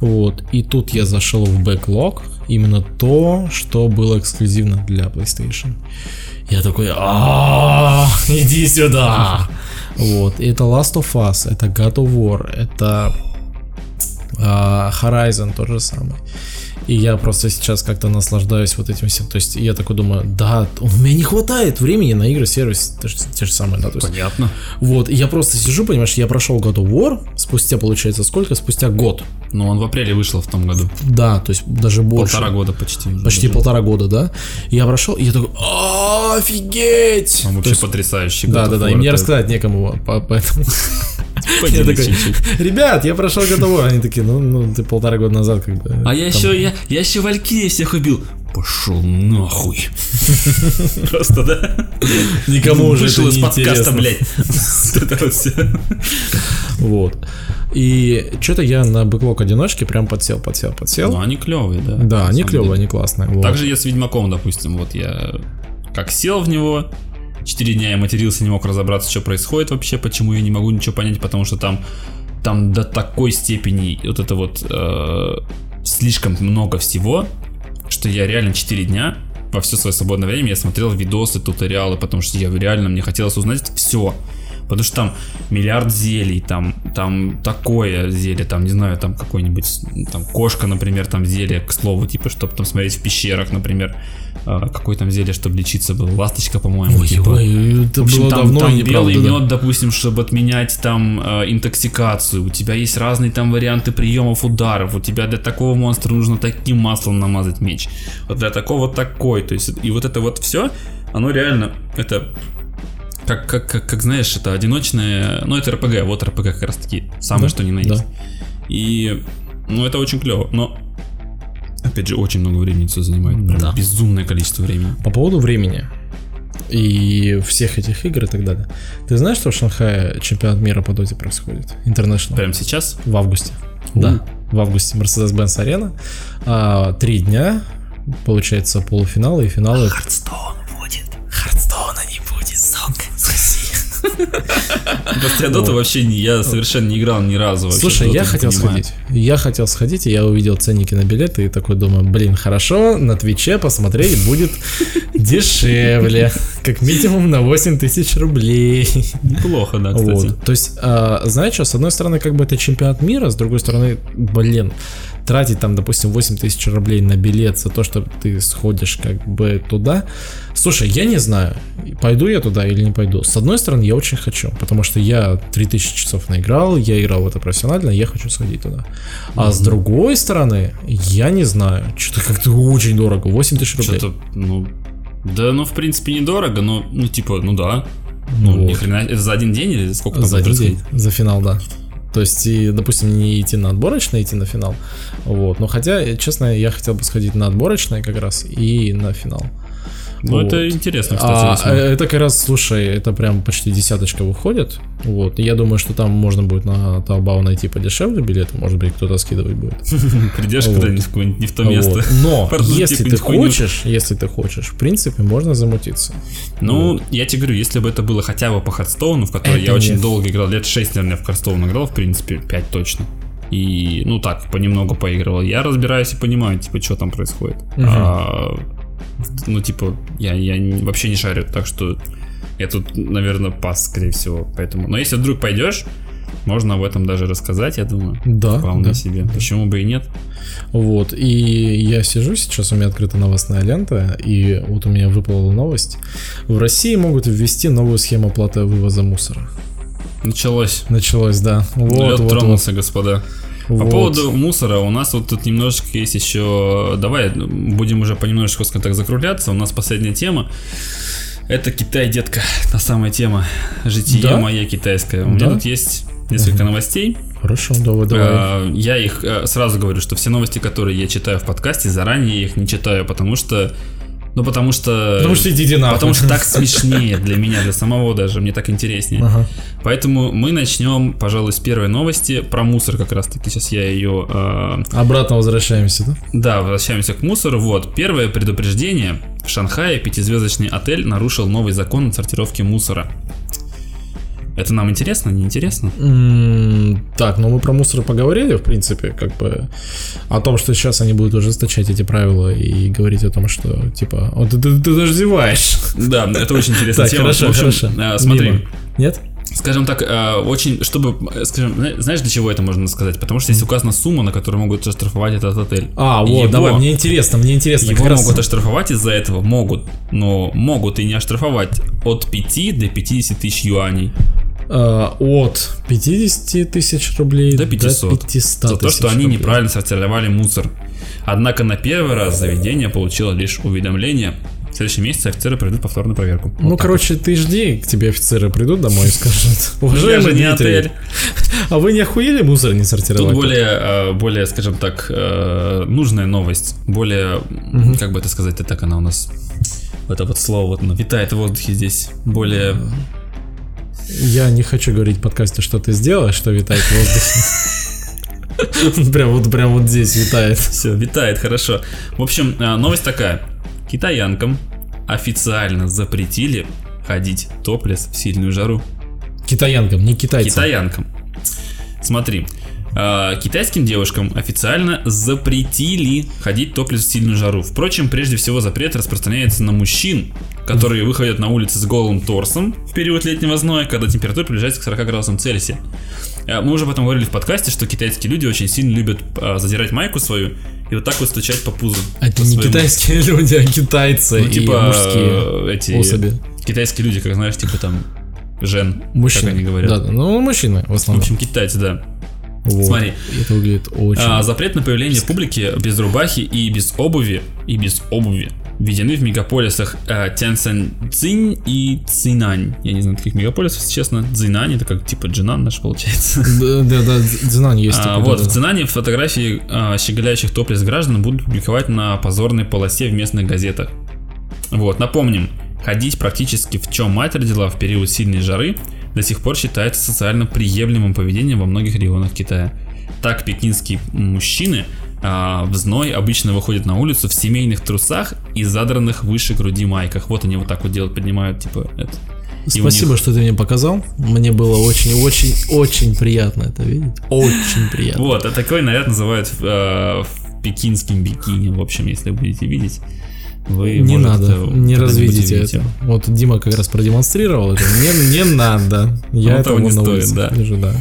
Вот. И тут я зашел в бэклог, именно то, что было эксклюзивно для PlayStation. Я такой, а иди сюда. Вот. И это Last of Us, это God of War, это а, Horizon тот же самый. И я просто сейчас как-то наслаждаюсь вот этим всем. То есть я такой думаю, да, у меня не хватает времени на игры сервис, те же, те же самые, да, то есть, Понятно. вот, и я просто сижу, понимаешь, я прошел God of War, спустя, получается, сколько? Спустя год. Но он в апреле вышел в том году. Да, то есть даже больше. Полтора года почти. Почти даже. полтора года, да. И я прошел, и я такой, «А, офигеть! Он То вообще потрясающий. Да, да, да, и мне рассказать некому, по- поэтому... [laughs] Я такой, ребят, я прошел War. Они такие, ну, ну, ты полтора года назад как бы... А я еще, я, я еще Валькирия всех убил. Пошел нахуй. [laughs] Просто, да? Никому уже Вышел из подкаста, блядь. [laughs] Вот. И что-то я на бэклог одиночки прям подсел, подсел, подсел. Ну, они клевые, да. да, они клевые, они классные. Также я с Ведьмаком, допустим, вот я как сел в него, 4 дня я матерился, не мог разобраться, что происходит вообще, почему я не могу ничего понять, потому что там, там до такой степени вот это вот э, слишком много всего, что я реально 4 дня во все свое свободное время я смотрел видосы, туториалы, потому что я реально, мне хотелось узнать все. Потому что там миллиард зелий, там, там такое зелье, там, не знаю, там какой-нибудь, там кошка, например, там зелье, к слову, типа, чтобы там смотреть в пещерах, например, какой там зелье, чтобы лечиться было, ласточка, по-моему, Ой, типа. ой, это В общем, было там, давно там и белый неправда, да. мед, допустим, чтобы отменять там э, интоксикацию. У тебя есть разные там варианты приемов ударов. У тебя для такого монстра нужно таким маслом намазать меч. Вот для такого такой. То есть, и вот это вот все, оно реально, это как, как, как, как знаешь, это одиночное, ну это РПГ, вот РПГ как раз таки, самое Да, что ни на да. есть. И, ну это очень клево, но, опять же, очень много времени все занимает, прям Да. безумное количество времени. По поводу времени и всех этих игр и так далее. Ты знаешь, что в Шанхае чемпионат мира по доте происходит? International. Прямо сейчас? В августе. У. Да, в августе Mercedes-Benz Arena. А, Три дня, получается, полуфиналы и финалы. Hearthstone будет. Hearthstone а не будет, сука. [laughs] Просто я доту вообще не, я совершенно не играл ни разу. Слушай, я хотел сходить. Я хотел сходить, и я увидел ценники на билеты и такой думаю, блин, хорошо, на Twitch е посмотреть будет [laughs] дешевле. Как минимум на 8 тысяч рублей. Неплохо, да, кстати. Вот. То есть, а, знаешь что, с одной стороны, как бы это чемпионат мира, с другой стороны, блин, тратить там, допустим, 8 тысяч рублей на билет за то, что ты сходишь как бы туда. Слушай, я не знаю, пойду я туда или не пойду. С одной стороны, я очень хочу, потому что я 3000 часов наиграл, я играл в это профессионально, я хочу сходить туда. А с другой стороны, я не знаю, что-то как-то очень дорого, 8 тысяч рублей. Что-то, ну, да, ну, в принципе, недорого, но, ну, типа, ну да. Ну, Вот. ни хрена, это за один день или сколько там За один день, за финал, да. То есть, и, допустим, не идти на отборочное, идти на финал. Вот. Но хотя, честно, я хотел бы сходить на отборочное как раз и на финал. Ну, Вот. это интересно, кстати. А, э, это как раз, слушай, это прям почти десяточка выходит. Вот. И я думаю, что там можно будет на Taobao найти подешевле билеты. Может быть, кто-то скидывать будет. [laughs] Придешь куда-нибудь в не в то место. Но [laughs] если типа, ты хочешь, если ты хочешь, в принципе, можно замутиться. Ну, я тебе говорю, если бы это было хотя бы по Hearthstone у, в который я очень долго играл, лет 6, наверное, в Hearthstone играл, в принципе, 5 точно. И, ну так, понемногу поигрывал. Я разбираюсь и понимаю, типа, что там происходит. Мгм. А, ну, типа, я, я вообще не шарю, так что я тут, наверное, пас, скорее всего. Поэтому. Но если вдруг пойдешь, можно об этом даже рассказать, я думаю. Да, Вполне да. себе. Почему бы и нет? Вот, и я сижу сейчас, у меня открыта новостная лента, и вот у меня выпала новость. В России могут ввести новую схему оплаты вывоза мусора. Началось. Началось, да. Вот, Лед вот, тронулся, господа. По вот. поводу мусора, у нас вот тут немножечко есть еще... Давай будем уже понемножечку, скажем так, закругляться. У нас последняя тема. Это Китай, детка. Та самая тема. Житие Да? моя китайское. У меня Да? тут есть несколько новостей. Хорошо, давай, давай. А, Я их э, сразу говорю, что все новости, которые я читаю в подкасте, заранее я их не читаю, потому что... Ну, потому что... Потому что идите нахуй. Потому что так [laughs] смешнее для меня, для самого даже, мне так интереснее. Ага. Поэтому мы начнем, пожалуй, с первой новости про мусор как раз таки. Сейчас я ее... э, Обратно возвращаемся, да? да, возвращаемся к мусору. Вот, первое предупреждение. В Шанхае пятизвездочный отель нарушил новый закон о сортировке мусора. Это нам интересно, не интересно? Так, ну мы про мусор поговорили, в принципе, как бы о том, что сейчас они будут ужесточать эти правила и говорить о том, что типа, вот ты, ты, ты даже зеваешь. Да, это очень интересная Так, тема. хорошо, В общем, хорошо. э, смотри, Мимо. Нет? скажем так, э, очень, чтобы, э, скажем, зна- знаешь, для чего это можно сказать? Потому что здесь указана сумма, на которую могут оштрафовать этот отель. А, вот, Его- давай, мне интересно, мне интересно. Его как раз- могут оштрафовать из-за этого, могут, но могут и не оштрафовать от 5 до 50 тысяч юаней. А, от 50 тысяч рублей До 500. до 500 За то, что они рублей. неправильно сортировали мусор. Однако на первый раз заведение получило лишь уведомление. В следующем месяце офицеры пройдут повторную проверку. Ну, Вот короче, ты жди, к тебе офицеры придут домой и скажут, вот. [laughs] Я уважаемый не отель. а вы не охуели мусор не сортировать? Тут более, э, более, скажем так, э, нужная новость. Более, как бы это сказать, так она у нас... Это вот слово вот, оно витает в воздухе здесь. Более... Я не хочу говорить в подкасте, что ты сделаешь, что витает в воздухе. Прям вот, прям вот здесь витает. Все, витает, хорошо. В общем, э, новость такая. Китаянкам официально запретили ходить топлес в сильную жару? Китаянкам, не китайцам. Китаянкам. Смотри, а, китайским девушкам официально запретили ходить топлес в сильную жару. Впрочем, прежде всего запрет распространяется на мужчин, которые выходят на улицы с голым торсом в период летнего зноя, когда температура приближается к 40 градусам Цельсия. А, Мы уже об этом говорили в подкасте, что китайские люди очень сильно любят а, задирать майку свою и вот так вот стучать по пузу. Это по не своему. китайские [laughs] люди, а китайцы Ну, и типа мужские э, эти особи. китайские люди, как знаешь, типа там Жен, Мужчины. как они говорят. Да, ну мужчины в В основном. общем, китайцы, да. Вот. смотри. Это выглядит очень... А, запрет на появление в публике без рубахи и без обуви и без обуви введены в мегаполисах э, Тяньцин Цинь и Цинань. Я не знаю таких мегаполисов, если честно. Цинань это как типа Джинан наш получается. Да, да, да, Дзинань есть. [laughs] А, такой, вот, да, в. Цинане фотографии а, щеголяющих топлес граждан будут публиковать на позорной полосе в местных газетах. Вот, напомним, ходить практически в чем мать родила в период сильной жары до сих пор считается социально приемлемым поведением во многих регионах Китая. Так, пекинские мужчины а, в зной обычно выходят на улицу в семейных трусах и задранных выше груди майках. Вот они вот так вот делают, поднимают, типа, это. И Спасибо, них- что ты мне показал. Мне было очень-очень-очень приятно это видеть. Очень приятно. Вот, а такой наряд называют э, в пекинским бикини. В общем, если будете видеть, вы Не может, надо, не разведите это. Вот Дима как раз продемонстрировал это. Не, не надо. Я Ну, это того не стоит, да. вижу, да.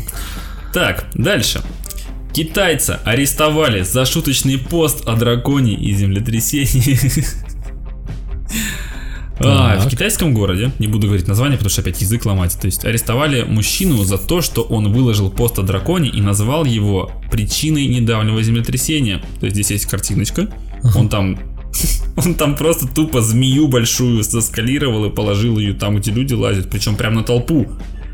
Так, дальше. Китайца арестовали за шуточный пост о драконе и землетрясении. [laughs] А, в китайском городе, не буду говорить название, потому что опять язык ломать, то есть арестовали мужчину за то, что он выложил пост о драконе и назвал его причиной недавнего землетрясения. То есть здесь есть картиночка, он там [laughs] он там просто тупо змею большую соскалировал и положил ее там, где люди лазят, причем прям на толпу.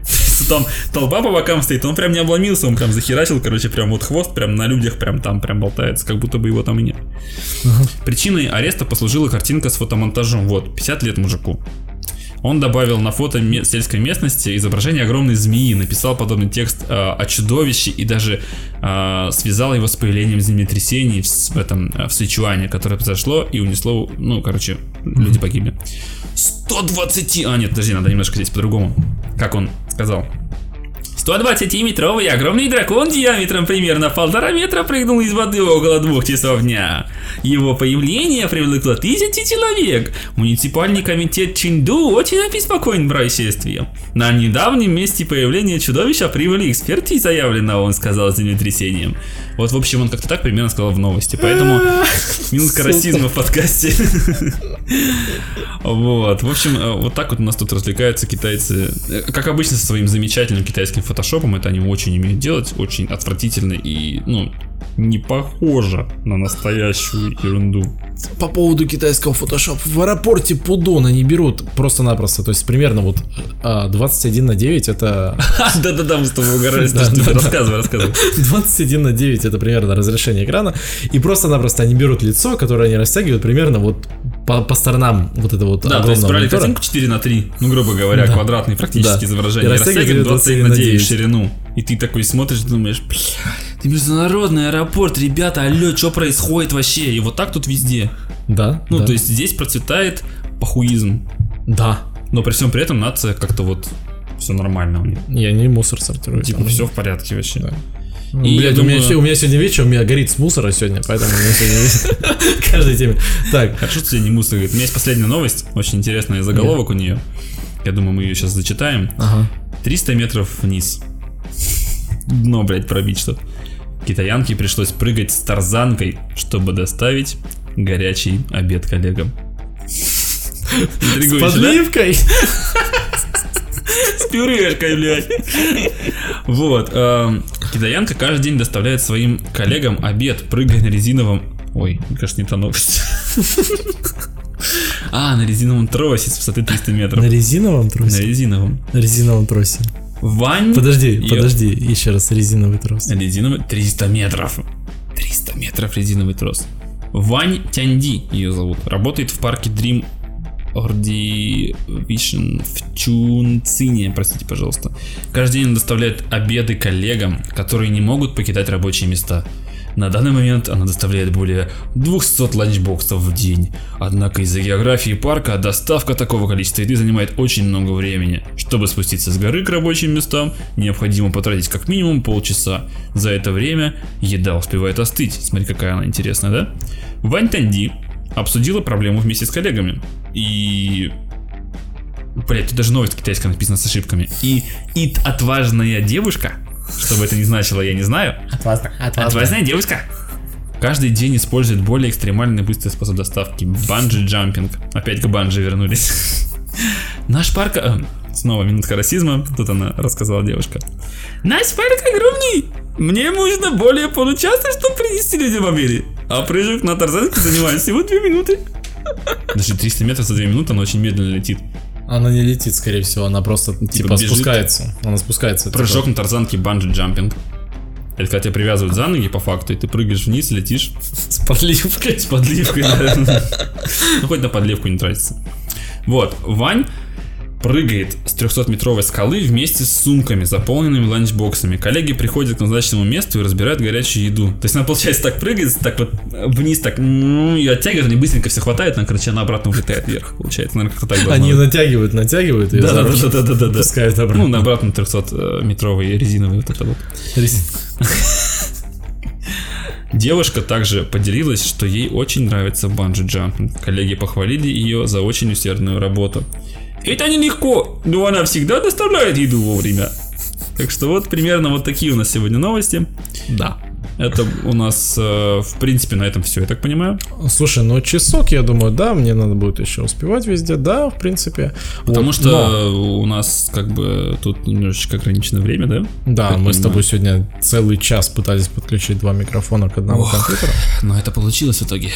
[laughs] Там толпа по бокам стоит, он прям не обломился, он прям захерачил, короче, прям вот хвост прям на людях прям там прям болтается, как будто бы его там и нет. Причиной ареста послужила картинка с фотомонтажом. Вот, 50 лет мужику. Он добавил на фото сельской местности изображение огромной змеи, написал подобный текст э, о чудовище и даже э, связал его с появлением землетрясений в этом э, в Сычуане, которое произошло и унесло, ну, короче, люди погибли. 120... А, нет, подожди, надо немножко здесь по-другому. Как он сказал? 120-метровый огромный дракон диаметром примерно полтора метра прыгнул из воды около двух часов дня. Его появление привлекло тысячи человек. Муниципальный комитет Чинду очень обеспокоен происшествием. На недавнем месте появления чудовища прибыли эксперты и заявлено, он сказал землетрясением. Вот, в общем, он как-то так примерно сказал в новости. Поэтому [laughs] минутка расизма в подкасте. [laughs] Вот, в общем, э, вот так вот у нас тут развлекаются китайцы. Э, Как обычно, со своим замечательным китайским фотошопом, это они очень умеют делать, очень отвратительно и, ну, не похоже на настоящую ерунду. По поводу китайского фотошопа. В аэропорте Пудон они берут просто-напросто. То есть примерно вот а, 21 на 9 это... [laughs] Да-да-да, мы с тобой угорали. Рассказывай, рассказывай. [laughs] 21 на 9 это примерно разрешение экрана. И просто-напросто они берут лицо, которое они растягивают примерно вот по, по сторонам вот это вот Да, то есть брали картинку 4 на 3, ну, грубо говоря, Да. квадратные практически Да. изображения, И и растягивали растягивали 21 на 9 в 9. ширину. И ты такой смотришь и думаешь, бля, ты международный аэропорт, ребята, алло, что происходит вообще? И вот так тут везде. Да, Ну, да. то есть здесь процветает похуизм. Да. Но при всем при этом нация как-то вот все нормально у них. Я не мусор сортирую. Типа все в порядке вообще. Да. И И я у, меня, думаю- у меня сегодня вечер, у меня горит с мусора сегодня, поэтому у меня сегодня [laughs] каждой теме. Так, Хорошо, что тебе не мусор говорит. У меня есть последняя новость, очень интересный заголовок у нее. Я думаю, мы ее сейчас зачитаем. ага. 300 метров вниз. Дно, блядь, пробить что Китаянке пришлось прыгать с тарзанкой, чтобы доставить горячий обед коллегам. С подливкой. С пюрешкой, блядь. Вот. Китаянка каждый день доставляет своим коллегам обед, прыгая на резиновом... Ой, мне кажется, не та новость. [laughs] А, на резиновом тросе с высоты 300 метров. На резиновом На тросе? резиновом. На резиновом тросе. Вань... Подожди, подожди, еще раз, резиновый трос. Резиновый 300 метров. 300 метров резиновый трос. Вань Тяньди ее зовут. Работает в парке Dream Ordi Vision в Чунцине, простите, пожалуйста. Каждый день он доставляет обеды коллегам, которые не могут покидать рабочие места. На данный момент она доставляет более 200 ланчбоксов в день. Однако из-за географии парка доставка такого количества еды занимает очень много времени. Чтобы спуститься с горы к рабочим местам, необходимо потратить как минимум полчаса. За это время еда успевает остыть. Смотри, какая она интересная, да? Вань Танди обсудила проблему вместе с коллегами. И Блять, тут даже новость китайская написана с ошибками. И ит отважная девушка, что бы это ни значило, я не знаю. Отважно, Отважная девушка. Каждый день использует более экстремальный быстрый способ доставки. Банджи-джампинг. Опять к банджи вернулись. Наш парк... э, снова минутка расизма. Тут она рассказала девушка. Наш парк огромный. Мне нужно более получаса, чтобы принести людям обеды. А прыжок на тарзанке занимает всего 2 минуты. Даже 300 метров за 2 минуты она очень медленно летит. Она не летит, скорее всего, она просто типа, бежит. спускается. Она спускается. типа. Прыжок на тарзанке банджи-джампинг. Это когда тебя привязывают за ноги по факту, и ты прыгаешь вниз, летишь с подливкой. с подливкой. да. Ну, хоть на подливку не тратится. Вот, Вань прыгает с 300-метровой скалы вместе с сумками, заполненными ланчбоксами. Коллеги приходят к назначенному месту и разбирают горячую еду. То есть она, получается, так прыгает, так вот вниз, так м, и оттягивает, они быстренько все хватает, она, короче, она обратно улетает вверх. Получается, наверное, как-то так должно Они натягивают, натягивают ее Да, да, да, да, да, да, да. пускают обратно. Ну, на обратно 300-метровый резиновый вот это вот. [laughs] Девушка также поделилась, что ей очень нравится банджи-джампинг. Коллеги похвалили ее за очень усердную работу. Это нелегко, но она всегда доставляет еду вовремя. Так что вот примерно вот такие у нас сегодня новости. Да. Это у нас, э, в принципе, на этом все, я так понимаю. Слушай, ну часок, я думаю, да, мне надо будет еще успевать везде, да, в принципе. Потому Вот, что но- у нас как бы тут немножечко ограниченное время, да? Да, Как мы с понимаю. тобой сегодня целый час пытались подключить два микрофона к одному Ох. компьютеру. Но это получилось в итоге.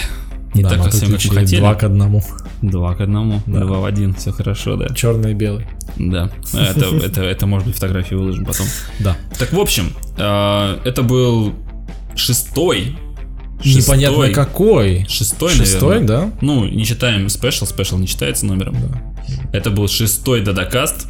Не да, так мы совсем, как мы хотели. два к одному. Два к одному, Да. два в один, все хорошо, да. Черный и белый. Да, это, это, это может быть фотографии выложим потом. Да. Так, в общем, э, это был шестой. Непонятно какой. Шестой, Шестой, наверное. да? Ну, не считаем special, special не считается номером. Это был шестой Дадакаст.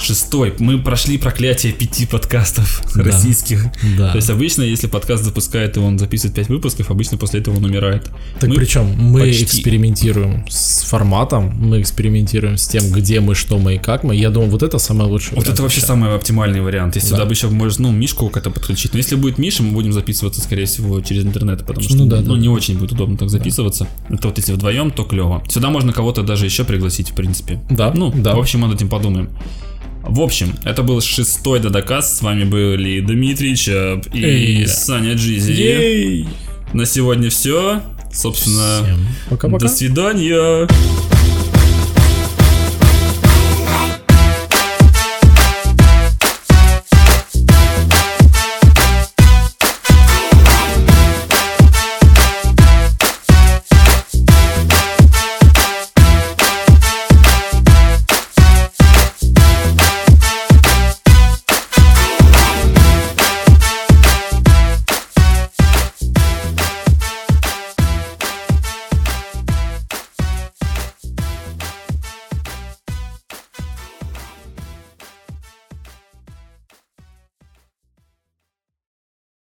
Шестой. Мы прошли проклятие пяти подкастов Да. российских. Да. То есть обычно, если подкаст запускает и он записывает 5 выпусков, обычно после этого он умирает. Так Мы причем мы почти- экспериментируем с форматом, мы экспериментируем с тем, где мы, что мы и как мы. Я думаю, вот это самое лучшее. Вот это вообще самый оптимальный вариант. Если Да. сюда бы еще можно, ну, Мишку как-то подключить. Но если будет Миша, мы будем записываться, скорее всего, через интернет, потому что, Ну ну, да, да. не очень будет удобно так записываться. Это вот если вдвоем, то клево. Сюда можно кого-то даже еще пригласить, в принципе. Да, Ну, да. в общем, над этим подумаем. В общем, это был шестой Дадакас. С вами были Дмитрий Чап и Эй. Саня Джизи. Ей! На сегодня все. Собственно, Всем пока-пока. до свидания.